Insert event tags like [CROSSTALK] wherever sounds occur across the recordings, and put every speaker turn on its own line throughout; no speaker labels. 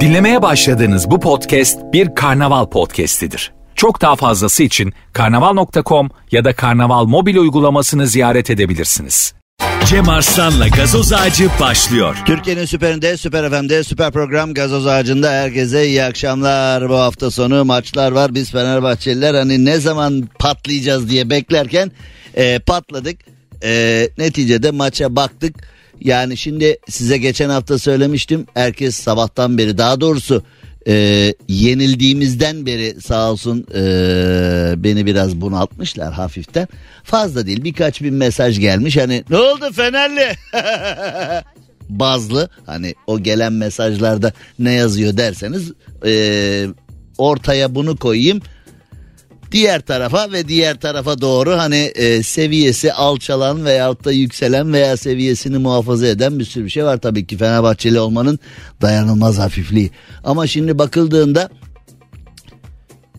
Dinlemeye başladığınız bu podcast bir karnaval podcastidir. Çok daha fazlası için karnaval.com ya da karnaval mobil uygulamasını ziyaret edebilirsiniz.
Cem Arslan'la gazoz ağacı başlıyor.
Türkiye'nin süperinde, süper FM'de, süper program Gazoz Ağacı'nda herkese iyi akşamlar. Bu hafta sonu maçlar var. Biz Fenerbahçeliler hani ne zaman patlayacağız diye beklerken e, patladık. E, neticede maça baktık. Yani şimdi size geçen hafta söylemiştim. Herkes sabahtan beri daha doğrusu e, yenildiğimizden beri sağ olsun e, beni biraz bunaltmışlar hafiften. Fazla değil birkaç bin mesaj gelmiş hani ne oldu Fenerli? [LAUGHS] Bazlı hani o gelen mesajlarda ne yazıyor derseniz e, ortaya bunu koyayım. Diğer tarafa ve diğer tarafa doğru hani e, seviyesi alçalan veyahut da yükselen veya seviyesini muhafaza eden bir sürü şey var. Tabii ki Fenerbahçeli olmanın dayanılmaz hafifliği. Ama şimdi bakıldığında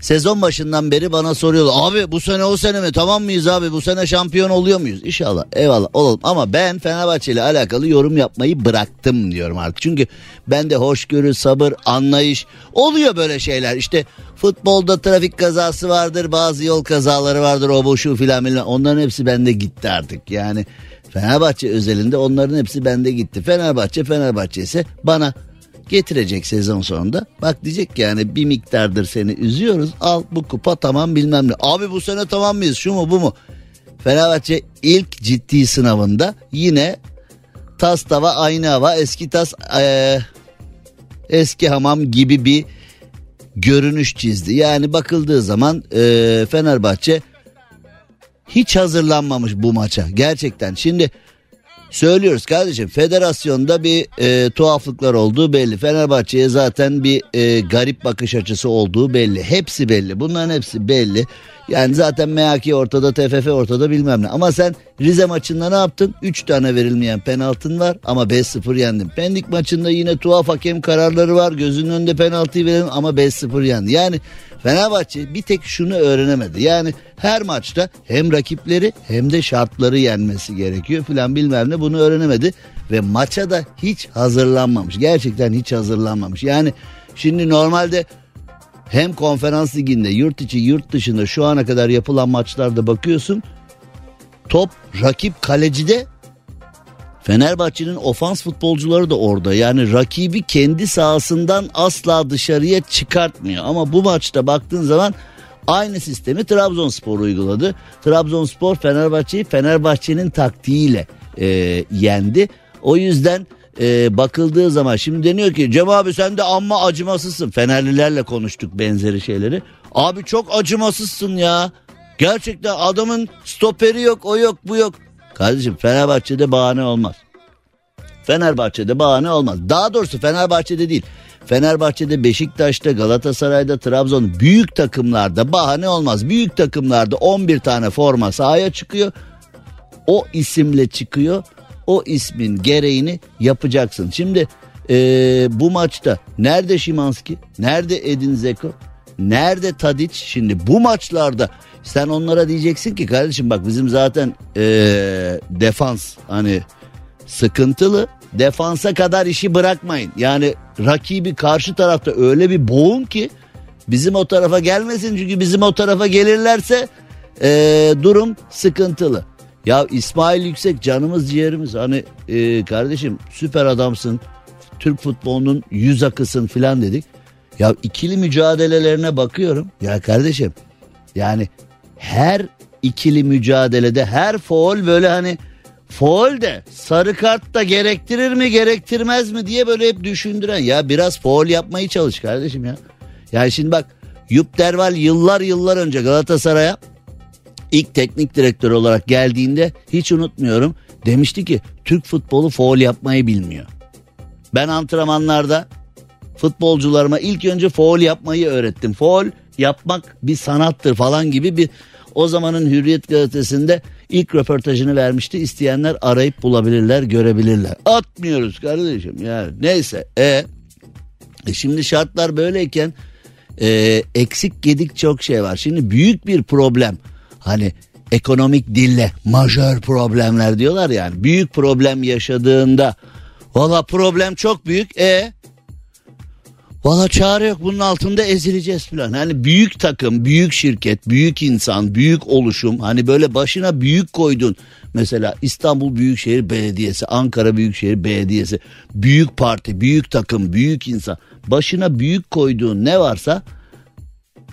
Sezon başından beri bana soruyorlar. Abi bu sene o sene mi? Tamam mıyız abi? Bu sene şampiyon oluyor muyuz? İnşallah. Eyvallah olalım. Ama ben Fenerbahçe ile alakalı yorum yapmayı bıraktım diyorum artık. Çünkü bende hoşgörü, sabır, anlayış oluyor böyle şeyler. İşte futbolda trafik kazası vardır, bazı yol kazaları vardır, o bu şu filan filan. Onların hepsi bende gitti artık. Yani Fenerbahçe özelinde onların hepsi bende gitti. Fenerbahçe Fenerbahçe ise bana getirecek sezon sonunda. Bak diyecek ki yani bir miktardır seni üzüyoruz. Al bu kupa tamam bilmem ne. Abi bu sene tamam mıyız şu mu bu mu? Fenerbahçe ilk ciddi sınavında yine tas tava aynı hava eski tas ee, eski hamam gibi bir görünüş çizdi. Yani bakıldığı zaman ee, Fenerbahçe hiç hazırlanmamış bu maça gerçekten. Şimdi Söylüyoruz kardeşim federasyonda bir e, tuhaflıklar olduğu belli. Fenerbahçe'ye zaten bir e, garip bakış açısı olduğu belli. Hepsi belli. Bunların hepsi belli. Yani zaten MHK ortada, TFF ortada bilmem ne. Ama sen Rize maçında ne yaptın? 3 tane verilmeyen penaltın var ama 5-0 yendin. Pendik maçında yine tuhaf hakem kararları var. Gözünün önünde penaltıyı verelim ama 5-0 yendi. Yani Fenerbahçe bir tek şunu öğrenemedi. Yani her maçta hem rakipleri hem de şartları yenmesi gerekiyor filan bilmem ne bunu öğrenemedi. Ve maça da hiç hazırlanmamış. Gerçekten hiç hazırlanmamış. Yani şimdi normalde hem konferans liginde yurt içi yurt dışında şu ana kadar yapılan maçlarda bakıyorsun. Top rakip kalecide Fenerbahçe'nin ofans futbolcuları da orada. Yani rakibi kendi sahasından asla dışarıya çıkartmıyor. Ama bu maçta baktığın zaman aynı sistemi Trabzonspor uyguladı. Trabzonspor Fenerbahçe'yi Fenerbahçe'nin taktiğiyle e, yendi. O yüzden e, bakıldığı zaman şimdi deniyor ki Cem abi sen de amma acımasızsın. Fenerlilerle konuştuk benzeri şeyleri. Abi çok acımasızsın ya. Gerçekten adamın stoperi yok o yok bu yok. Kardeşim Fenerbahçe'de bahane olmaz. Fenerbahçe'de bahane olmaz. Daha doğrusu Fenerbahçe'de değil. Fenerbahçe'de, Beşiktaş'ta, Galatasaray'da, Trabzon büyük takımlarda bahane olmaz. Büyük takımlarda 11 tane forma sahaya çıkıyor. O isimle çıkıyor. O ismin gereğini yapacaksın. Şimdi ee, bu maçta nerede Şimanski? Nerede Edin Zeko? Nerede Tadic? Şimdi bu maçlarda sen onlara diyeceksin ki kardeşim bak bizim zaten ee, defans hani sıkıntılı. Defansa kadar işi bırakmayın. Yani rakibi karşı tarafta öyle bir boğun ki bizim o tarafa gelmesin. Çünkü bizim o tarafa gelirlerse ee, durum sıkıntılı. Ya İsmail Yüksek canımız ciğerimiz hani e, kardeşim süper adamsın. Türk futbolunun yüz akısın filan dedik. Ya ikili mücadelelerine bakıyorum. Ya kardeşim yani her ikili mücadelede her foul böyle hani foul de sarı kart da gerektirir mi gerektirmez mi diye böyle hep düşündüren. Ya biraz foul yapmayı çalış kardeşim ya. Yani şimdi bak Yup Derval yıllar yıllar önce Galatasaray'a ilk teknik direktör olarak geldiğinde hiç unutmuyorum. Demişti ki Türk futbolu foul yapmayı bilmiyor. Ben antrenmanlarda futbolcularıma ilk önce foul yapmayı öğrettim. Foul yapmak bir sanattır falan gibi bir o zamanın Hürriyet gazetesinde ilk röportajını vermişti. İsteyenler arayıp bulabilirler, görebilirler. Atmıyoruz kardeşim yani. Neyse. E, e şimdi şartlar böyleyken e, eksik gedik çok şey var. Şimdi büyük bir problem. Hani ekonomik dille majör problemler diyorlar yani. Büyük problem yaşadığında Valla problem çok büyük. E Valla çare yok bunun altında ezileceğiz falan. Hani büyük takım, büyük şirket, büyük insan, büyük oluşum. Hani böyle başına büyük koydun. Mesela İstanbul Büyükşehir Belediyesi, Ankara Büyükşehir Belediyesi, büyük parti, büyük takım, büyük insan. Başına büyük koyduğun ne varsa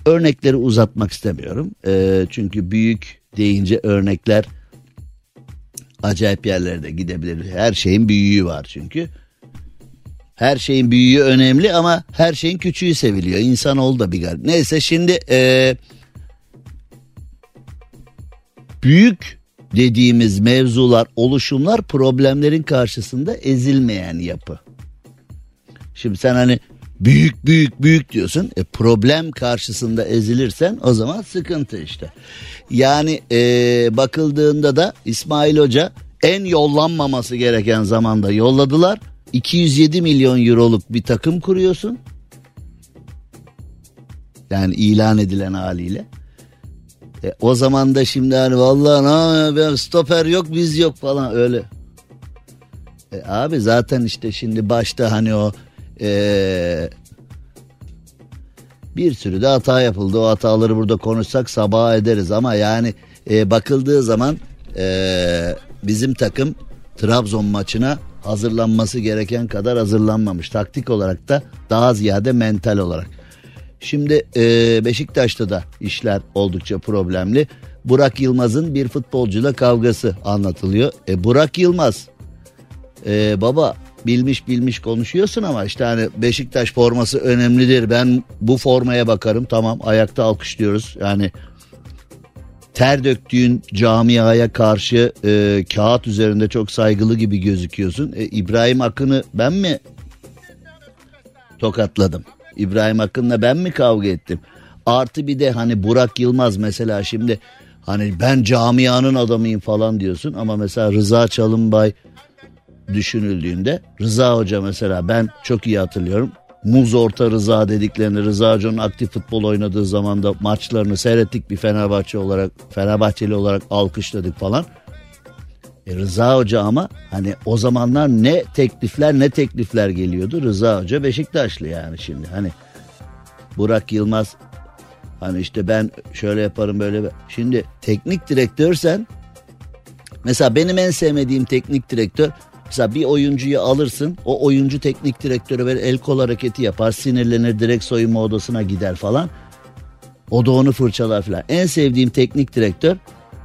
örnekleri uzatmak istemiyorum. E, çünkü büyük deyince örnekler acayip yerlere de gidebilir. Her şeyin büyüğü var çünkü. Her şeyin büyüğü önemli ama her şeyin küçüğü seviliyor. İnsanoğlu da bir garip. Neyse şimdi e, büyük dediğimiz mevzular, oluşumlar problemlerin karşısında ezilmeyen yapı. Şimdi sen hani büyük büyük büyük diyorsun. E, problem karşısında ezilirsen o zaman sıkıntı işte. Yani e, bakıldığında da İsmail Hoca en yollanmaması gereken zamanda yolladılar. 207 milyon euroluk bir takım kuruyorsun. Yani ilan edilen haliyle. E, o zaman da şimdi hani vallahi ne stoper yok biz yok falan öyle. E, abi zaten işte şimdi başta hani o e, bir sürü de hata yapıldı. O hataları burada konuşsak sabah ederiz ama yani e, bakıldığı zaman e, bizim takım Trabzon maçına hazırlanması gereken kadar hazırlanmamış. Taktik olarak da daha ziyade mental olarak. Şimdi e, Beşiktaş'ta da işler oldukça problemli. Burak Yılmaz'ın bir futbolcuyla kavgası anlatılıyor. E, Burak Yılmaz e, baba bilmiş bilmiş konuşuyorsun ama işte hani Beşiktaş forması önemlidir. Ben bu formaya bakarım tamam ayakta alkışlıyoruz. Yani ter döktüğün camiaya karşı e, kağıt üzerinde çok saygılı gibi gözüküyorsun. E, İbrahim Akın'ı ben mi tokatladım? İbrahim Akın'la ben mi kavga ettim? Artı bir de hani Burak Yılmaz mesela şimdi hani ben camianın adamıyım falan diyorsun ama mesela Rıza Çalınbay düşünüldüğünde Rıza Hoca mesela ben çok iyi hatırlıyorum. Muz orta Rıza dediklerini Rıza Hoca'nın aktif futbol oynadığı zaman da maçlarını seyrettik bir Fenerbahçe olarak Fenerbahçeli olarak alkışladık falan. E Rıza Hoca ama hani o zamanlar ne teklifler ne teklifler geliyordu. Rıza Hoca Beşiktaşlı yani şimdi hani Burak Yılmaz hani işte ben şöyle yaparım böyle şimdi teknik direktörsen mesela benim en sevmediğim teknik direktör Mesela bir oyuncuyu alırsın o oyuncu teknik direktörü ver el kol hareketi yapar sinirlenir direkt soyunma odasına gider falan. O da onu fırçalar falan. En sevdiğim teknik direktör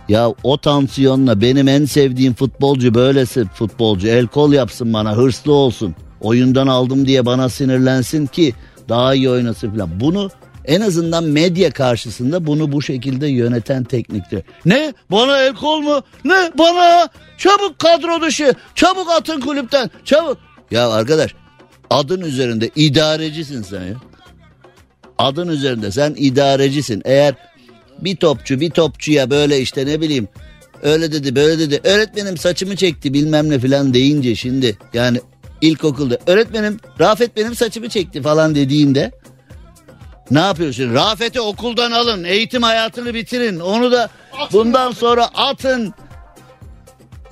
ya o tansiyonla benim en sevdiğim futbolcu böylesi futbolcu el kol yapsın bana hırslı olsun. Oyundan aldım diye bana sinirlensin ki daha iyi oynasın falan. Bunu en azından medya karşısında bunu bu şekilde yöneten tekniktir. Ne? Bana el kol mu? Ne? Bana? Çabuk kadro dışı. Çabuk atın kulüpten. Çabuk. Ya arkadaş adın üzerinde idarecisin sen ya. Adın üzerinde sen idarecisin. Eğer bir topçu bir topçuya böyle işte ne bileyim öyle dedi böyle dedi. Öğretmenim saçımı çekti bilmem ne falan deyince şimdi yani ilkokulda öğretmenim Rafet benim saçımı çekti falan dediğinde ne yapıyorsun? Rafet'i okuldan alın. Eğitim hayatını bitirin. Onu da bundan sonra atın.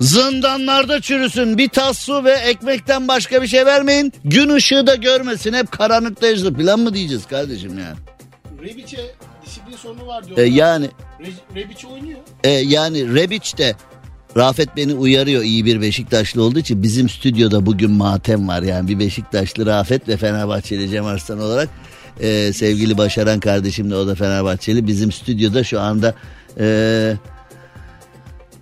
Zindanlarda çürüsün. Bir tas su ve ekmekten başka bir şey vermeyin. Gün ışığı da görmesin. Hep karanlıkta yaşasın. Plan mı diyeceğiz kardeşim yani?
Rebiç'e disiplin sorunu var diyor.
E, yani
Re- Rebiç oynuyor.
e, yani Rebic de Rafet beni uyarıyor iyi bir Beşiktaşlı olduğu için bizim stüdyoda bugün matem var yani bir Beşiktaşlı Rafet ve Fenerbahçeli Cem Arslan olarak e, sevgili Başaran kardeşim de o da Fenerbahçeli bizim stüdyoda şu anda e,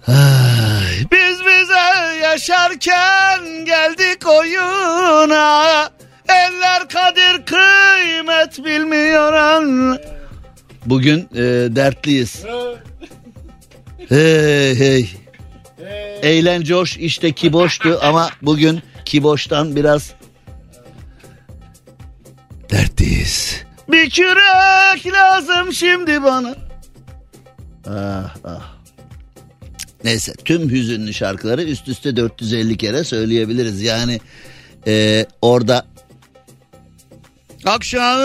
ay, biz bize yaşarken geldik oyuna eller kadir kıymet bilmiyor an. Bugün e, dertliyiz. Hey hey. Eğlence hoş işte kiboştu ama bugün kiboştan biraz dertliyiz. Bir kürek lazım şimdi bana. Ah ah. Neyse tüm hüzünlü şarkıları üst üste 450 kere söyleyebiliriz. Yani e, orada akşam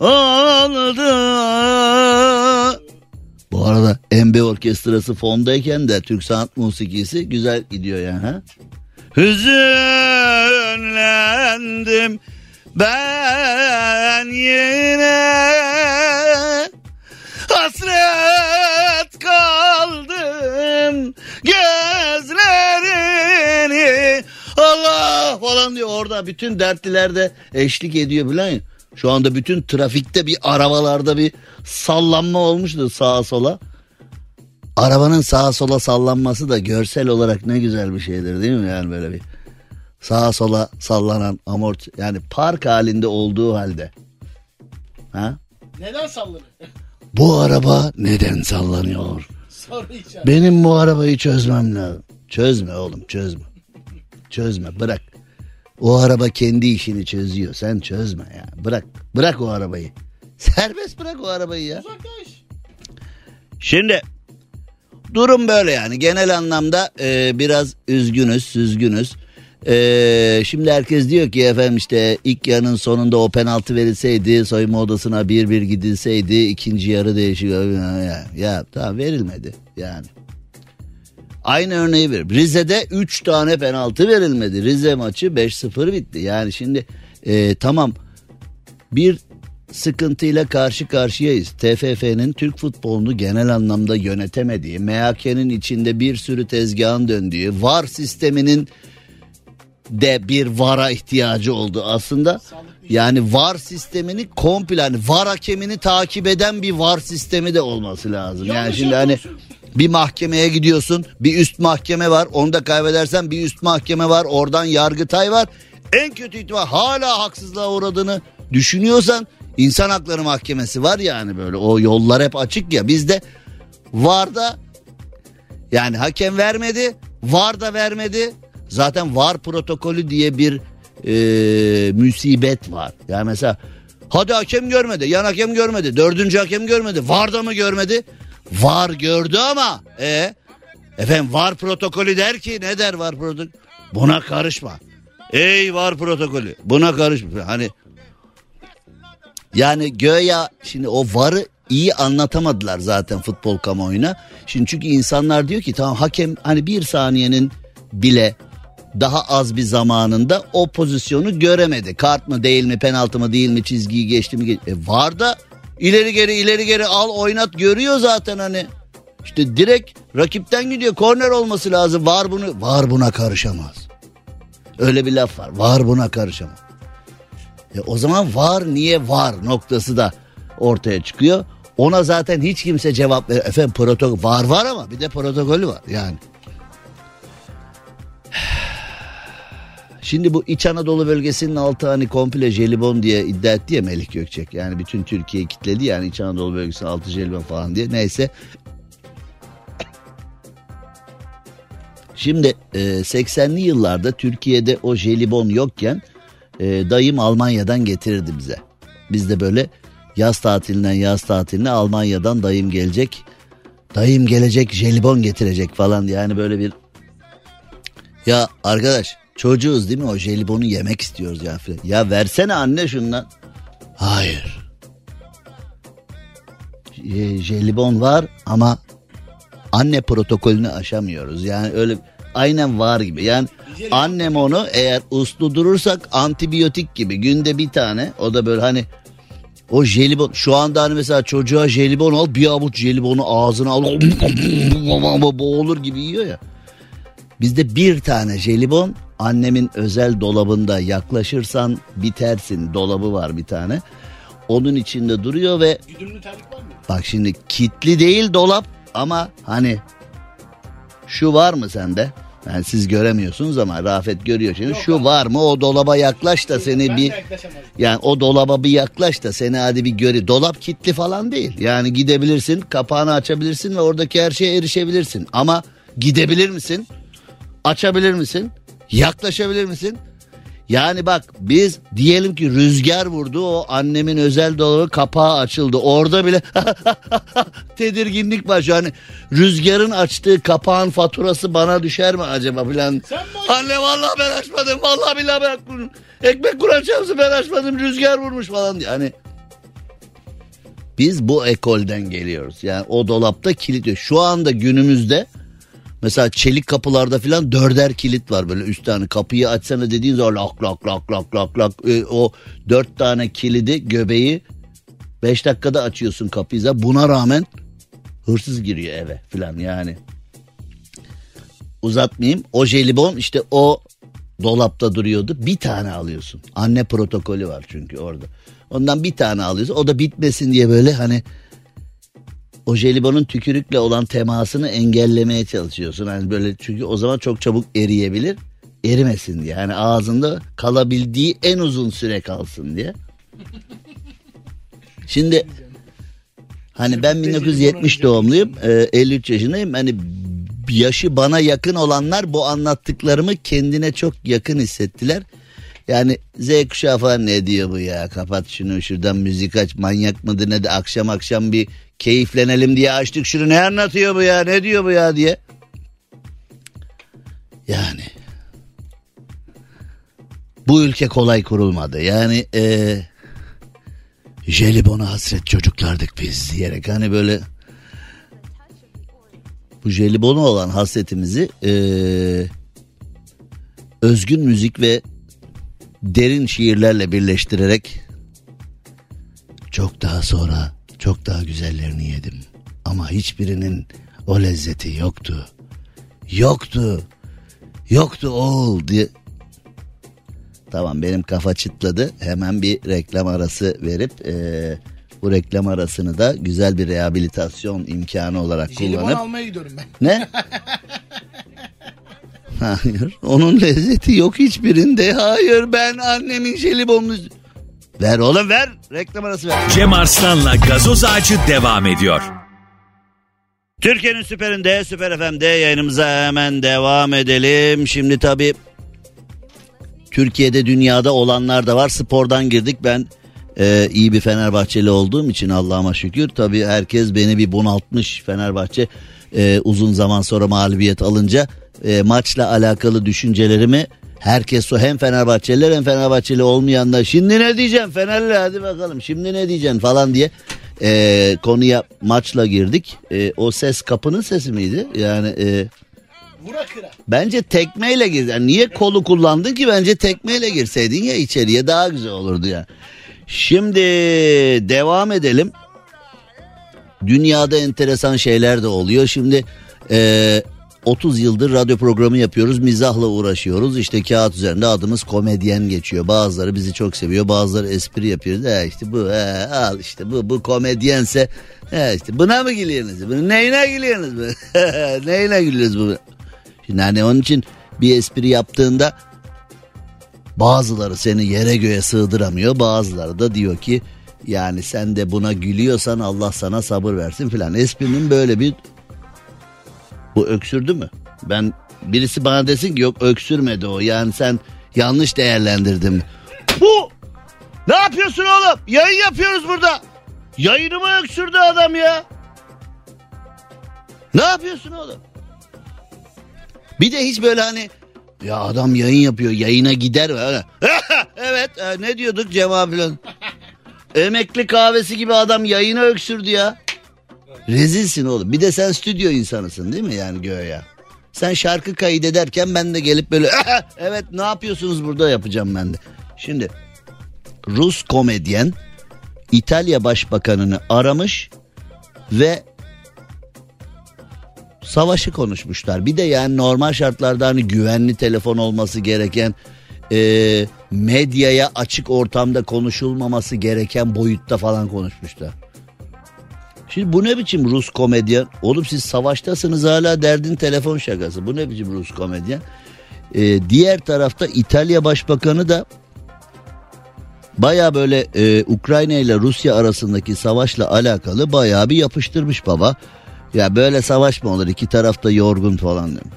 oldu. Bu arada MB orkestrası fondayken de Türk sanat musikisi güzel gidiyor yani. Ha? Hüzünlendim ben yine hasret kaldım gözlerini Allah falan diyor orada bütün dertliler de eşlik ediyor bilen ya. Şu anda bütün trafikte bir arabalarda bir sallanma olmuştu sağa sola. Arabanın sağa sola sallanması da görsel olarak ne güzel bir şeydir değil mi yani böyle bir sağa sola sallanan amort yani park halinde olduğu halde. Ha?
Neden sallanıyor? [LAUGHS]
Bu araba neden sallanıyor? Benim bu arabayı çözmem lazım. Çözme oğlum çözme. Çözme bırak. O araba kendi işini çözüyor. Sen çözme ya. Bırak. Bırak o arabayı. Serbest bırak o arabayı ya.
Uzaklaş.
Şimdi durum böyle yani genel anlamda e, biraz üzgünüz süzgünüz. E, şimdi herkes diyor ki efendim işte ilk yarının sonunda o penaltı verilseydi soyunma odasına bir bir gidilseydi ikinci yarı değişik. Ya, ya tamam verilmedi yani. Aynı örneği ver. Rize'de 3 tane penaltı verilmedi. Rize maçı 5-0 bitti. Yani şimdi e, tamam bir sıkıntıyla karşı karşıyayız. TFF'nin Türk futbolunu genel anlamda yönetemediği, MHK'nin içinde bir sürü tezgahın döndüğü, VAR sisteminin de bir VAR'a ihtiyacı oldu aslında. Yani VAR sistemini komple hani VAR hakemini takip eden bir VAR sistemi de olması lazım. Yani şimdi hani bir mahkemeye gidiyorsun bir üst mahkeme var onu da kaybedersen bir üst mahkeme var oradan yargıtay var. En kötü ihtimal hala haksızlığa uğradığını düşünüyorsan insan hakları mahkemesi var yani böyle o yollar hep açık ya bizde VAR'da yani hakem vermedi VAR da vermedi zaten VAR protokolü diye bir e, musibet var. Yani mesela hadi hakem görmedi yan hakem görmedi dördüncü hakem görmedi VAR da mı görmedi? VAR gördü ama e efendim VAR protokolü der ki ne der VAR protokolü? Buna karışma. Ey VAR protokolü buna karışma. Hani yani göya şimdi o VAR'ı iyi anlatamadılar zaten futbol kamuoyuna. Şimdi çünkü insanlar diyor ki tamam hakem hani bir saniyenin bile daha az bir zamanında o pozisyonu göremedi. Kart mı değil mi penaltı mı değil mi çizgiyi geçti mi? E var da ileri geri ileri geri al oynat görüyor zaten hani. İşte direkt rakipten gidiyor korner olması lazım. Var bunu var buna karışamaz. Öyle bir laf var. Var buna karışamaz. E o zaman var niye var noktası da ortaya çıkıyor. Ona zaten hiç kimse cevap ver. Efendim protokol var var ama bir de protokolü var yani. [SIGHS] Şimdi bu İç Anadolu bölgesinin altı hani komple jelibon diye iddia etti ya Melih Gökçek. Yani bütün Türkiye'yi kitledi yani İç Anadolu bölgesinin altı jelibon falan diye. Neyse. Şimdi e, 80'li yıllarda Türkiye'de o jelibon yokken e, dayım Almanya'dan getirirdi bize. Biz de böyle yaz tatilinden yaz tatiline Almanya'dan dayım gelecek. Dayım gelecek jelibon getirecek falan yani böyle bir ya arkadaş çocuğuz değil mi o jelibonu yemek istiyoruz ya. Ya versene anne şundan. Hayır. E, jelibon var ama anne protokolünü aşamıyoruz. Yani öyle aynen var gibi. Yani annem onu eğer uslu durursak antibiyotik gibi günde bir tane o da böyle hani o jelibon şu anda hani mesela çocuğa jelibon al bir avuç jelibonu ağzına al [LAUGHS] boğulur gibi yiyor ya. Bizde bir tane jelibon annemin özel dolabında yaklaşırsan bitersin dolabı var bir tane. Onun içinde duruyor ve
Güdümlü terlik var mı?
bak şimdi kitli değil dolap ama hani şu var mı sende? Yani siz göremiyorsunuz ama Rafet görüyor şimdi. Şu var mı o dolaba yaklaş da seni
ben
bir yani o dolaba bir yaklaş da seni hadi bir göre. Dolap kilitli falan değil. Yani gidebilirsin, kapağını açabilirsin ve oradaki her şeye erişebilirsin. Ama gidebilir misin? Açabilir misin? Yaklaşabilir misin? Yani bak biz diyelim ki rüzgar vurdu o annemin özel dolabı kapağı açıldı. Orada bile [LAUGHS] tedirginlik var şu hani rüzgarın açtığı kapağın faturası bana düşer mi acaba filan. Anne vallahi ben açmadım vallahi billahi ben. Ekmek kuran çarpsın ben açmadım rüzgar vurmuş falan diye. Hani biz bu ekolden geliyoruz. Yani o dolapta kilit. Şu anda günümüzde Mesela çelik kapılarda filan dörder kilit var böyle üst tane kapıyı açsana dediğin zaman lak lak lak lak lak lak E, o dört tane kilidi göbeği beş dakikada açıyorsun kapıyı zaten. buna rağmen hırsız giriyor eve filan yani. Uzatmayayım o jelibon işte o dolapta duruyordu bir tane alıyorsun. Anne protokolü var çünkü orada. Ondan bir tane alıyorsun o da bitmesin diye böyle hani o jelibonun tükürükle olan temasını engellemeye çalışıyorsun. Hani böyle çünkü o zaman çok çabuk eriyebilir. Erimesin diye. Yani ağzında kalabildiği en uzun süre kalsın diye. Şimdi hani ben 1970 doğumluyum. e, 53 yaşındayım. Hani yaşı bana yakın olanlar bu anlattıklarımı kendine çok yakın hissettiler. Yani Z kuşağı falan ne diyor bu ya kapat şunu şuradan müzik aç manyak mıdır ne de akşam akşam bir keyiflenelim diye açtık şunu. Ne anlatıyor bu ya? Ne diyor bu ya diye. Yani. Bu ülke kolay kurulmadı. Yani e, jelibona hasret çocuklardık biz diyerek. Hani böyle bu jelibona olan hasretimizi e, özgün müzik ve derin şiirlerle birleştirerek çok daha sonra çok daha güzellerini yedim. Ama hiçbirinin o lezzeti yoktu. Yoktu. Yoktu oğul diye. Tamam benim kafa çıtladı. Hemen bir reklam arası verip eee, bu reklam arasını da güzel bir rehabilitasyon imkanı olarak
Jelibon
kullanıp
almaya gidiyorum ben.
ne? [LAUGHS] Hayır. Onun lezzeti yok hiçbirinde. Hayır ben annemin jelibonunu... Ver oğlum ver. Reklam arası ver.
Cem Arslan'la gazoz ağacı devam ediyor.
Türkiye'nin süperinde, Süper FM'de yayınımıza hemen devam edelim. Şimdi tabii Türkiye'de dünyada olanlar da var. Spordan girdik. Ben e, iyi bir Fenerbahçeli olduğum için Allah'ıma şükür. Tabii herkes beni bir bunaltmış Fenerbahçe e, uzun zaman sonra mağlubiyet alınca e, maçla alakalı düşüncelerimi herkes o hem Fenerbahçeliler hem Fenerbahçeli olmayanlar şimdi ne diyeceğim Fenerli hadi bakalım şimdi ne diyeceksin falan diye e, konuya maçla girdik. E, o ses kapının sesi miydi? Yani e. Bence tekmeyle gir. Yani niye kolu kullandın ki? Bence tekmeyle girseydin ya içeriye daha güzel olurdu ya. Şimdi devam edelim. Dünyada enteresan şeyler de oluyor. Şimdi e, 30 yıldır radyo programı yapıyoruz. Mizahla uğraşıyoruz. İşte kağıt üzerinde adımız komedyen geçiyor. Bazıları bizi çok seviyor. Bazıları espri yapıyor. He işte bu he, al işte bu bu komedyense he işte buna mı gülüyorsunuz? Bunu neyine gülüyorsunuz? [LAUGHS] neyine gülüyoruz bu? Şimdi hani onun için bir espri yaptığında bazıları seni yere göğe sığdıramıyor. Bazıları da diyor ki yani sen de buna gülüyorsan Allah sana sabır versin filan. Esprinin böyle bir bu öksürdü mü? Ben birisi bana desin ki yok öksürmedi o. Yani sen yanlış değerlendirdin. Bu ne yapıyorsun oğlum? Yayın yapıyoruz burada. Yayını mı öksürdü adam ya? Ne yapıyorsun oğlum? Bir de hiç böyle hani ya adam yayın yapıyor yayına gider? Öyle. [LAUGHS] evet e, ne diyorduk Cem abi. Emekli kahvesi gibi adam yayını öksürdü ya. Rezilsin oğlum. Bir de sen stüdyo insanısın değil mi yani göğe? Sen şarkı kaydederken ben de gelip böyle evet ne yapıyorsunuz burada yapacağım ben de. Şimdi Rus komedyen İtalya Başbakanını aramış ve savaşı konuşmuşlar. Bir de yani normal şartlarda hani güvenli telefon olması gereken e, medyaya açık ortamda konuşulmaması gereken boyutta falan konuşmuşlar. Şimdi bu ne biçim Rus komedyen? Oğlum siz savaştasınız hala derdin telefon şakası. Bu ne biçim Rus komedyen? E, diğer tarafta İtalya Başbakanı da baya böyle e, Ukrayna ile Rusya arasındaki savaşla alakalı baya bir yapıştırmış baba. Ya böyle savaş mı olur? İki taraf da yorgun falan demiş.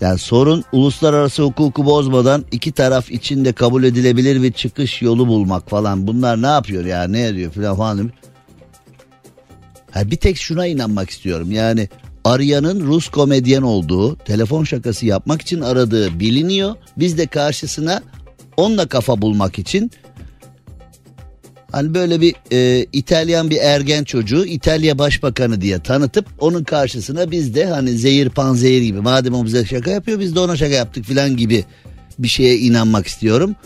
Yani sorun uluslararası hukuku bozmadan iki taraf için de kabul edilebilir bir çıkış yolu bulmak falan. Bunlar ne yapıyor ya ne ediyor falan falan. Ha, bir tek şuna inanmak istiyorum. Yani arayanın Rus komedyen olduğu, telefon şakası yapmak için aradığı biliniyor. Biz de karşısına onunla kafa bulmak için Hani böyle bir e, İtalyan bir ergen çocuğu İtalya Başbakanı diye tanıtıp onun karşısına biz de hani zehir panzehir gibi madem o bize şaka yapıyor biz de ona şaka yaptık filan gibi bir şeye inanmak istiyorum.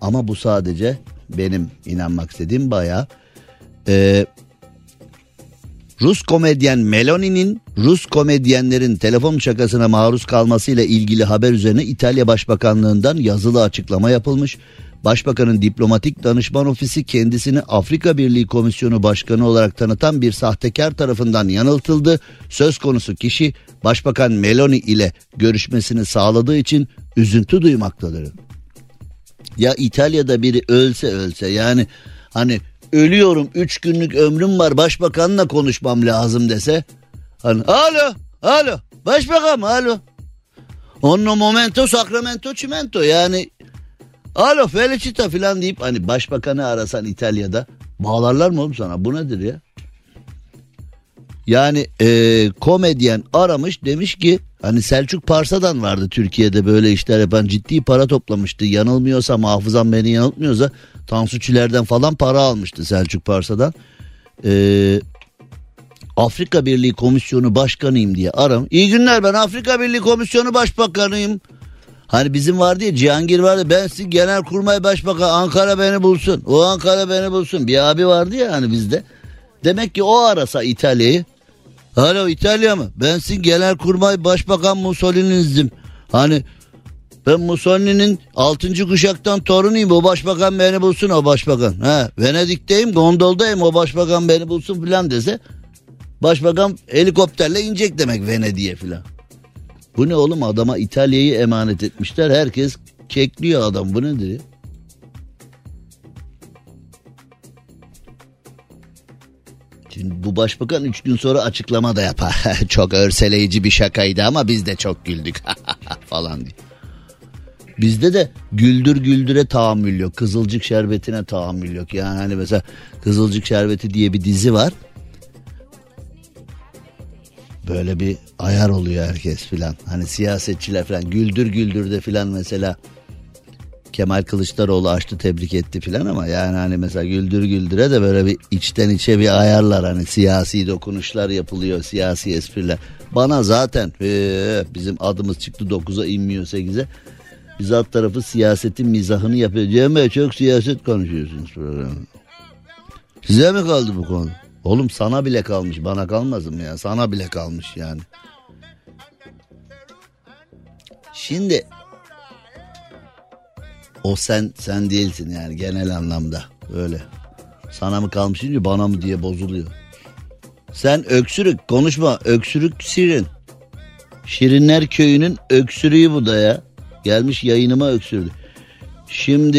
Ama bu sadece benim inanmak istediğim bayağı. E, Rus komedyen Meloni'nin Rus komedyenlerin telefon şakasına maruz kalmasıyla ilgili haber üzerine İtalya Başbakanlığından yazılı açıklama yapılmış. Başbakanın diplomatik danışman ofisi kendisini Afrika Birliği Komisyonu Başkanı olarak tanıtan bir sahtekar tarafından yanıltıldı. Söz konusu kişi Başbakan Meloni ile görüşmesini sağladığı için üzüntü duymaktadır. Ya İtalya'da biri ölse ölse yani hani ölüyorum 3 günlük ömrüm var başbakanla konuşmam lazım dese. Hani alo alo başbakan alo. Onno momento sacramento cimento yani alo felicita filan deyip hani başbakanı arasan İtalya'da bağlarlar mı oğlum sana bu nedir ya? Yani e, komedyen aramış demiş ki hani Selçuk Parsa'dan vardı Türkiye'de böyle işler yapan ciddi para toplamıştı. Yanılmıyorsa hafızam beni yanıltmıyorsa Tansu Çiller'den falan para almıştı Selçuk Parsa'dan. E, Afrika Birliği Komisyonu Başkanıyım diye aram. İyi günler ben Afrika Birliği Komisyonu Başbakanıyım. Hani bizim vardı ya Cihangir vardı ben sizin genel kurmay başbakan Ankara beni bulsun. O Ankara beni bulsun. Bir abi vardı ya hani bizde. Demek ki o arasa İtalya'yı. Alo İtalya mı? Ben sizin genel kurmay başbakan Mussolini'nizdim. Hani ben Mussolini'nin 6. kuşaktan torunuyum. O başbakan beni bulsun o başbakan. Ha, Venedik'teyim gondoldayım o başbakan beni bulsun filan dese. Başbakan helikopterle inecek demek Venedik'e filan. Bu ne oğlum adama İtalya'yı emanet etmişler. Herkes kekliyor adam bu nedir ya? Bu başbakan 3 gün sonra açıklama da yapar. [LAUGHS] çok örseleyici bir şakaydı ama biz de çok güldük [LAUGHS] falan diye. Bizde de güldür güldüre tahammül yok. Kızılcık şerbetine tahammül yok. Yani hani mesela Kızılcık Şerbeti diye bir dizi var. Böyle bir ayar oluyor herkes filan. Hani siyasetçiler filan güldür güldür de filan mesela Kemal Kılıçdaroğlu açtı tebrik etti filan ama yani hani mesela güldür güldüre de böyle bir içten içe bir ayarlar hani siyasi dokunuşlar yapılıyor siyasi espriler. Bana zaten ee, bizim adımız çıktı 9'a inmiyor 8'e. Biz alt tarafı siyasetin mizahını yapıyor. Cem çok siyaset konuşuyorsunuz programda. Size mi kaldı bu konu? Oğlum sana bile kalmış bana kalmaz mı ya sana bile kalmış yani. Şimdi o sen sen değilsin yani genel anlamda öyle. Sana mı kalmış deyince bana mı diye bozuluyor. Sen öksürük konuşma öksürük Şirin. Şirinler köyünün öksürüğü bu da ya. Gelmiş yayınıma öksürdü. Şimdi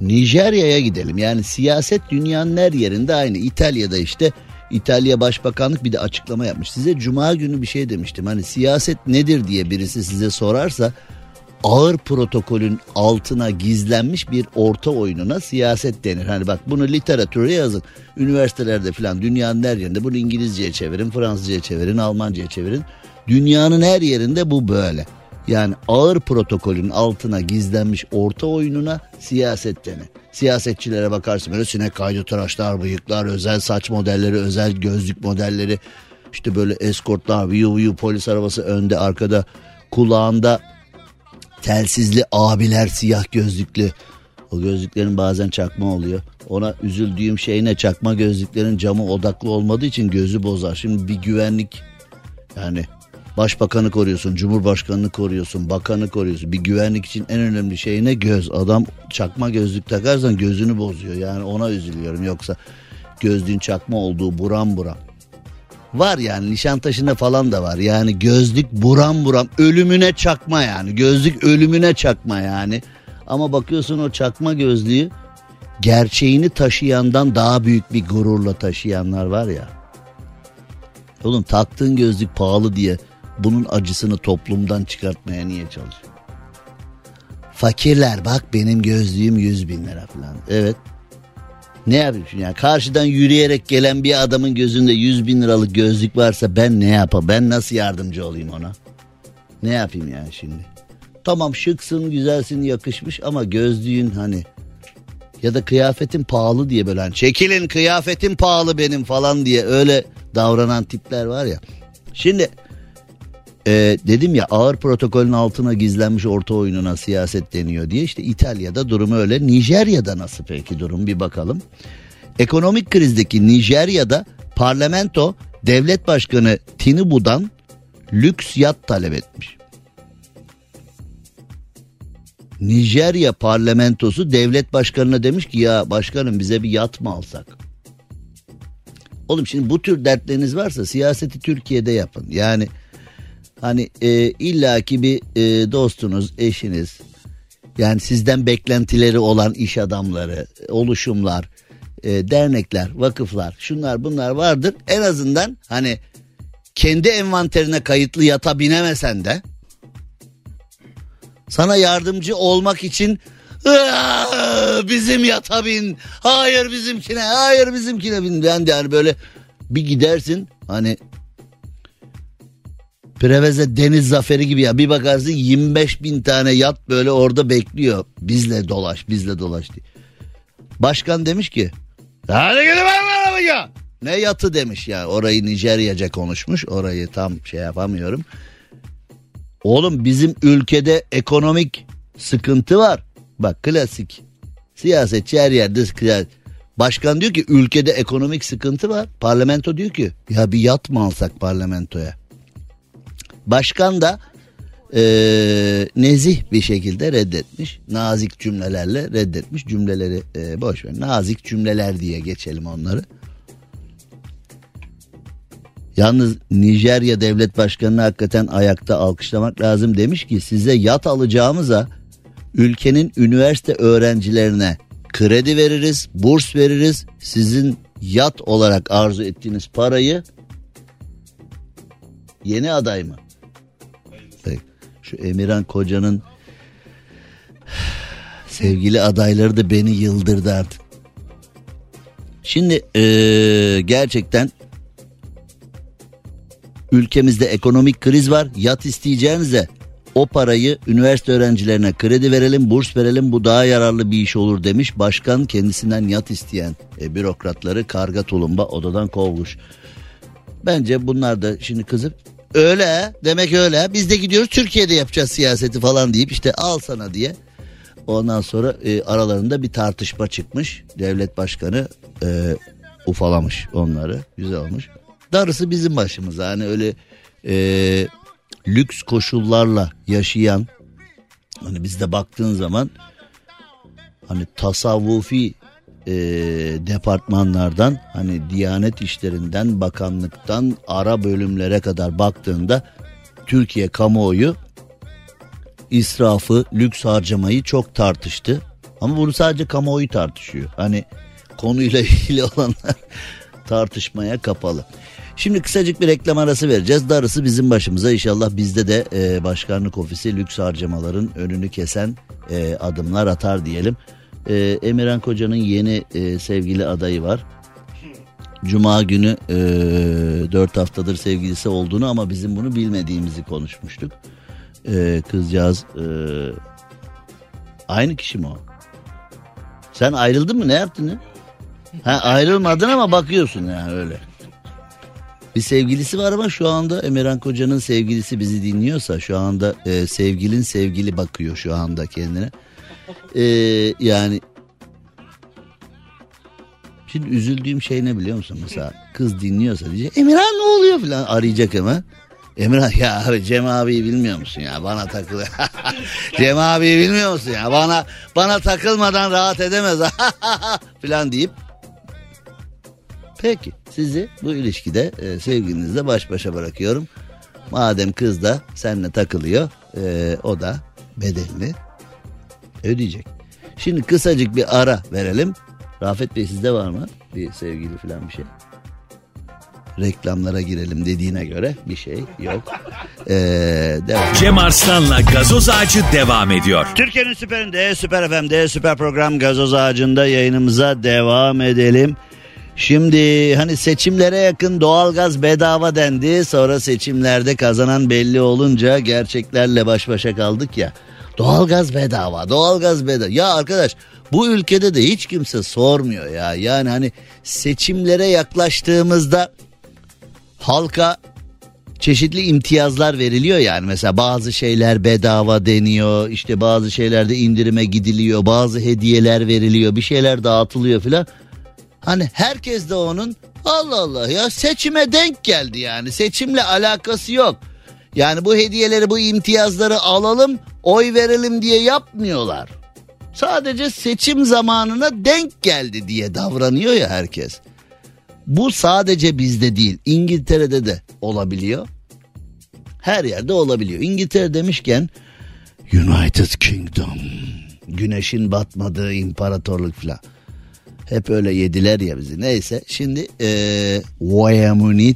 Nijerya'ya gidelim. Yani siyaset dünyanın her yerinde aynı. İtalya'da işte İtalya Başbakanlık bir de açıklama yapmış. Size cuma günü bir şey demiştim. Hani siyaset nedir diye birisi size sorarsa ağır protokolün altına gizlenmiş bir orta oyununa siyaset denir. Hani bak bunu literatüre yazın. Üniversitelerde falan dünyanın her yerinde bunu İngilizceye çevirin, Fransızcaya çevirin, Almanca'ya çevirin. Dünyanın her yerinde bu böyle. Yani ağır protokolün altına gizlenmiş orta oyununa siyaset denir. Siyasetçilere bakarsın böyle sinek kaydı tıraşlar, bıyıklar, özel saç modelleri, özel gözlük modelleri. İşte böyle eskortlar, viyu viyu polis arabası önde arkada kulağında telsizli abiler siyah gözlüklü. O gözlüklerin bazen çakma oluyor. Ona üzüldüğüm şey ne çakma gözlüklerin camı odaklı olmadığı için gözü bozar. Şimdi bir güvenlik yani başbakanı koruyorsun, cumhurbaşkanını koruyorsun, bakanı koruyorsun. Bir güvenlik için en önemli şey ne? Göz. Adam çakma gözlük takarsan gözünü bozuyor. Yani ona üzülüyorum. Yoksa gözlüğün çakma olduğu buram buram. Var yani Nişantaşı'nda falan da var. Yani gözlük buram buram ölümüne çakma yani. Gözlük ölümüne çakma yani. Ama bakıyorsun o çakma gözlüğü gerçeğini taşıyandan daha büyük bir gururla taşıyanlar var ya. Oğlum taktığın gözlük pahalı diye bunun acısını toplumdan çıkartmaya niye çalışıyor? Fakirler bak benim gözlüğüm 100 bin lira falan. Evet ne yapıyorsun yani karşıdan yürüyerek gelen bir adamın gözünde 100 bin liralık gözlük varsa ben ne yapayım ben nasıl yardımcı olayım ona? Ne yapayım yani şimdi? Tamam şıksın, güzelsin, yakışmış ama gözlüğün hani ya da kıyafetin pahalı diye böyle hani çekilin kıyafetin pahalı benim falan diye öyle davranan tipler var ya. Şimdi e, dedim ya ağır protokolün altına gizlenmiş orta oyununa siyaset deniyor diye işte İtalya'da durum öyle. Nijerya'da nasıl peki durum bir bakalım. Ekonomik krizdeki Nijerya'da parlamento devlet başkanı Tinubu'dan lüks yat talep etmiş. Nijerya parlamentosu devlet başkanına demiş ki ya başkanım bize bir yat mı alsak? Oğlum şimdi bu tür dertleriniz varsa siyaseti Türkiye'de yapın. Yani hani e, illaki bir e, dostunuz, eşiniz yani sizden beklentileri olan iş adamları, oluşumlar, e, dernekler, vakıflar, şunlar bunlar vardır. En azından hani kendi envanterine kayıtlı yata binemesen de sana yardımcı olmak için "Aa, bizim yata bin, hayır bizimkine, hayır bizimkine bin. Ben de yani böyle bir gidersin hani Preveze deniz zaferi gibi ya bir bakarsın 25 bin tane yat böyle orada bekliyor. Bizle dolaş bizle dolaş diye. Başkan demiş ki hadi gidin ben ya. Ne yatı demiş ya orayı Nijeryaca konuşmuş orayı tam şey yapamıyorum. Oğlum bizim ülkede ekonomik sıkıntı var. Bak klasik siyasetçi her yerde siyaset. Başkan diyor ki ülkede ekonomik sıkıntı var. Parlamento diyor ki ya bir yat mı alsak parlamentoya? Başkan da eee, nezih bir şekilde reddetmiş. Nazik cümlelerle reddetmiş. Cümleleri eee, boş ver. Nazik cümleler diye geçelim onları. Yalnız Nijerya devlet başkanını hakikaten ayakta alkışlamak lazım demiş ki size yat alacağımıza ülkenin üniversite öğrencilerine kredi veririz, burs veririz. Sizin yat olarak arzu ettiğiniz parayı yeni aday mı? Şu Emirhan Koca'nın sevgili adayları da beni yıldırdı artık. Şimdi eee, gerçekten ülkemizde ekonomik kriz var. Yat isteyeceğinize o parayı üniversite öğrencilerine kredi verelim, burs verelim bu daha yararlı bir iş olur demiş. Başkan kendisinden yat isteyen e, bürokratları karga tulumba odadan kovmuş. Bence bunlar da şimdi kızıp öyle demek öyle biz de gidiyoruz Türkiye'de yapacağız siyaseti falan deyip işte al sana diye. Ondan sonra e, aralarında bir tartışma çıkmış. Devlet başkanı e, ufalamış onları. Güzel olmuş. Darısı bizim başımıza. Hani öyle e, lüks koşullarla yaşayan hani bizde baktığın zaman hani tasavvufi e, departmanlardan hani Diyanet işlerinden bakanlıktan ara bölümlere kadar baktığında Türkiye kamuoyu israfı, lüks harcamayı çok tartıştı. Ama bunu sadece kamuoyu tartışıyor. Hani konuyla [LAUGHS] ilgili olanlar tartışmaya kapalı. Şimdi kısacık bir reklam arası vereceğiz. Darısı bizim başımıza inşallah bizde de e, başkanlık ofisi lüks harcamaların önünü kesen e, adımlar atar diyelim. E, Emirhan Koca'nın yeni e, sevgili adayı var. Cuma günü e, 4 haftadır sevgilisi olduğunu ama bizim bunu bilmediğimizi konuşmuştuk. E, kızcağız e, aynı kişi mi o? Sen ayrıldın mı ne yaptın ya? Ha, ayrılmadın ama bakıyorsun yani öyle. Bir sevgilisi var ama şu anda Emirhan Koca'nın sevgilisi bizi dinliyorsa şu anda e, sevgilin sevgili bakıyor şu anda kendine. E, yani şimdi üzüldüğüm şey ne biliyor musun? Mesela kız dinliyorsa diyecek Emirhan ne oluyor? falan arayacak hemen. Emirhan ya abi Cem abiyi bilmiyor musun ya? Bana takıl. [LAUGHS] Cem abiyi bilmiyor musun ya? Bana bana takılmadan rahat edemez. [LAUGHS] falan deyip. Peki sizi bu ilişkide e, sevgilinizle baş başa bırakıyorum. Madem kız da seninle takılıyor e, o da bedelini ödeyecek. Şimdi kısacık bir ara verelim. Rafet Bey sizde var mı bir sevgili falan bir şey? Reklamlara girelim dediğine göre bir şey yok. Ee, devam.
Cem Arslan'la gazoz ağacı devam ediyor.
Türkiye'nin süperinde, süper FM'de, süper program gazoz ağacında yayınımıza devam edelim. Şimdi hani seçimlere yakın doğalgaz bedava dendi. Sonra seçimlerde kazanan belli olunca gerçeklerle baş başa kaldık ya. Doğalgaz bedava, doğalgaz bedava. Ya arkadaş bu ülkede de hiç kimse sormuyor ya. Yani hani seçimlere yaklaştığımızda halka çeşitli imtiyazlar veriliyor yani mesela bazı şeyler bedava deniyor işte bazı şeylerde indirime gidiliyor bazı hediyeler veriliyor bir şeyler dağıtılıyor filan hani herkes de onun Allah Allah ya seçime denk geldi yani seçimle alakası yok yani bu hediyeleri bu imtiyazları alalım oy verelim diye yapmıyorlar sadece seçim zamanına denk geldi diye davranıyor ya herkes. Bu sadece bizde değil İngiltere'de de olabiliyor. Her yerde olabiliyor. İngiltere demişken United Kingdom güneşin batmadığı imparatorluk falan. Hep öyle yediler ya bizi. Neyse şimdi ee,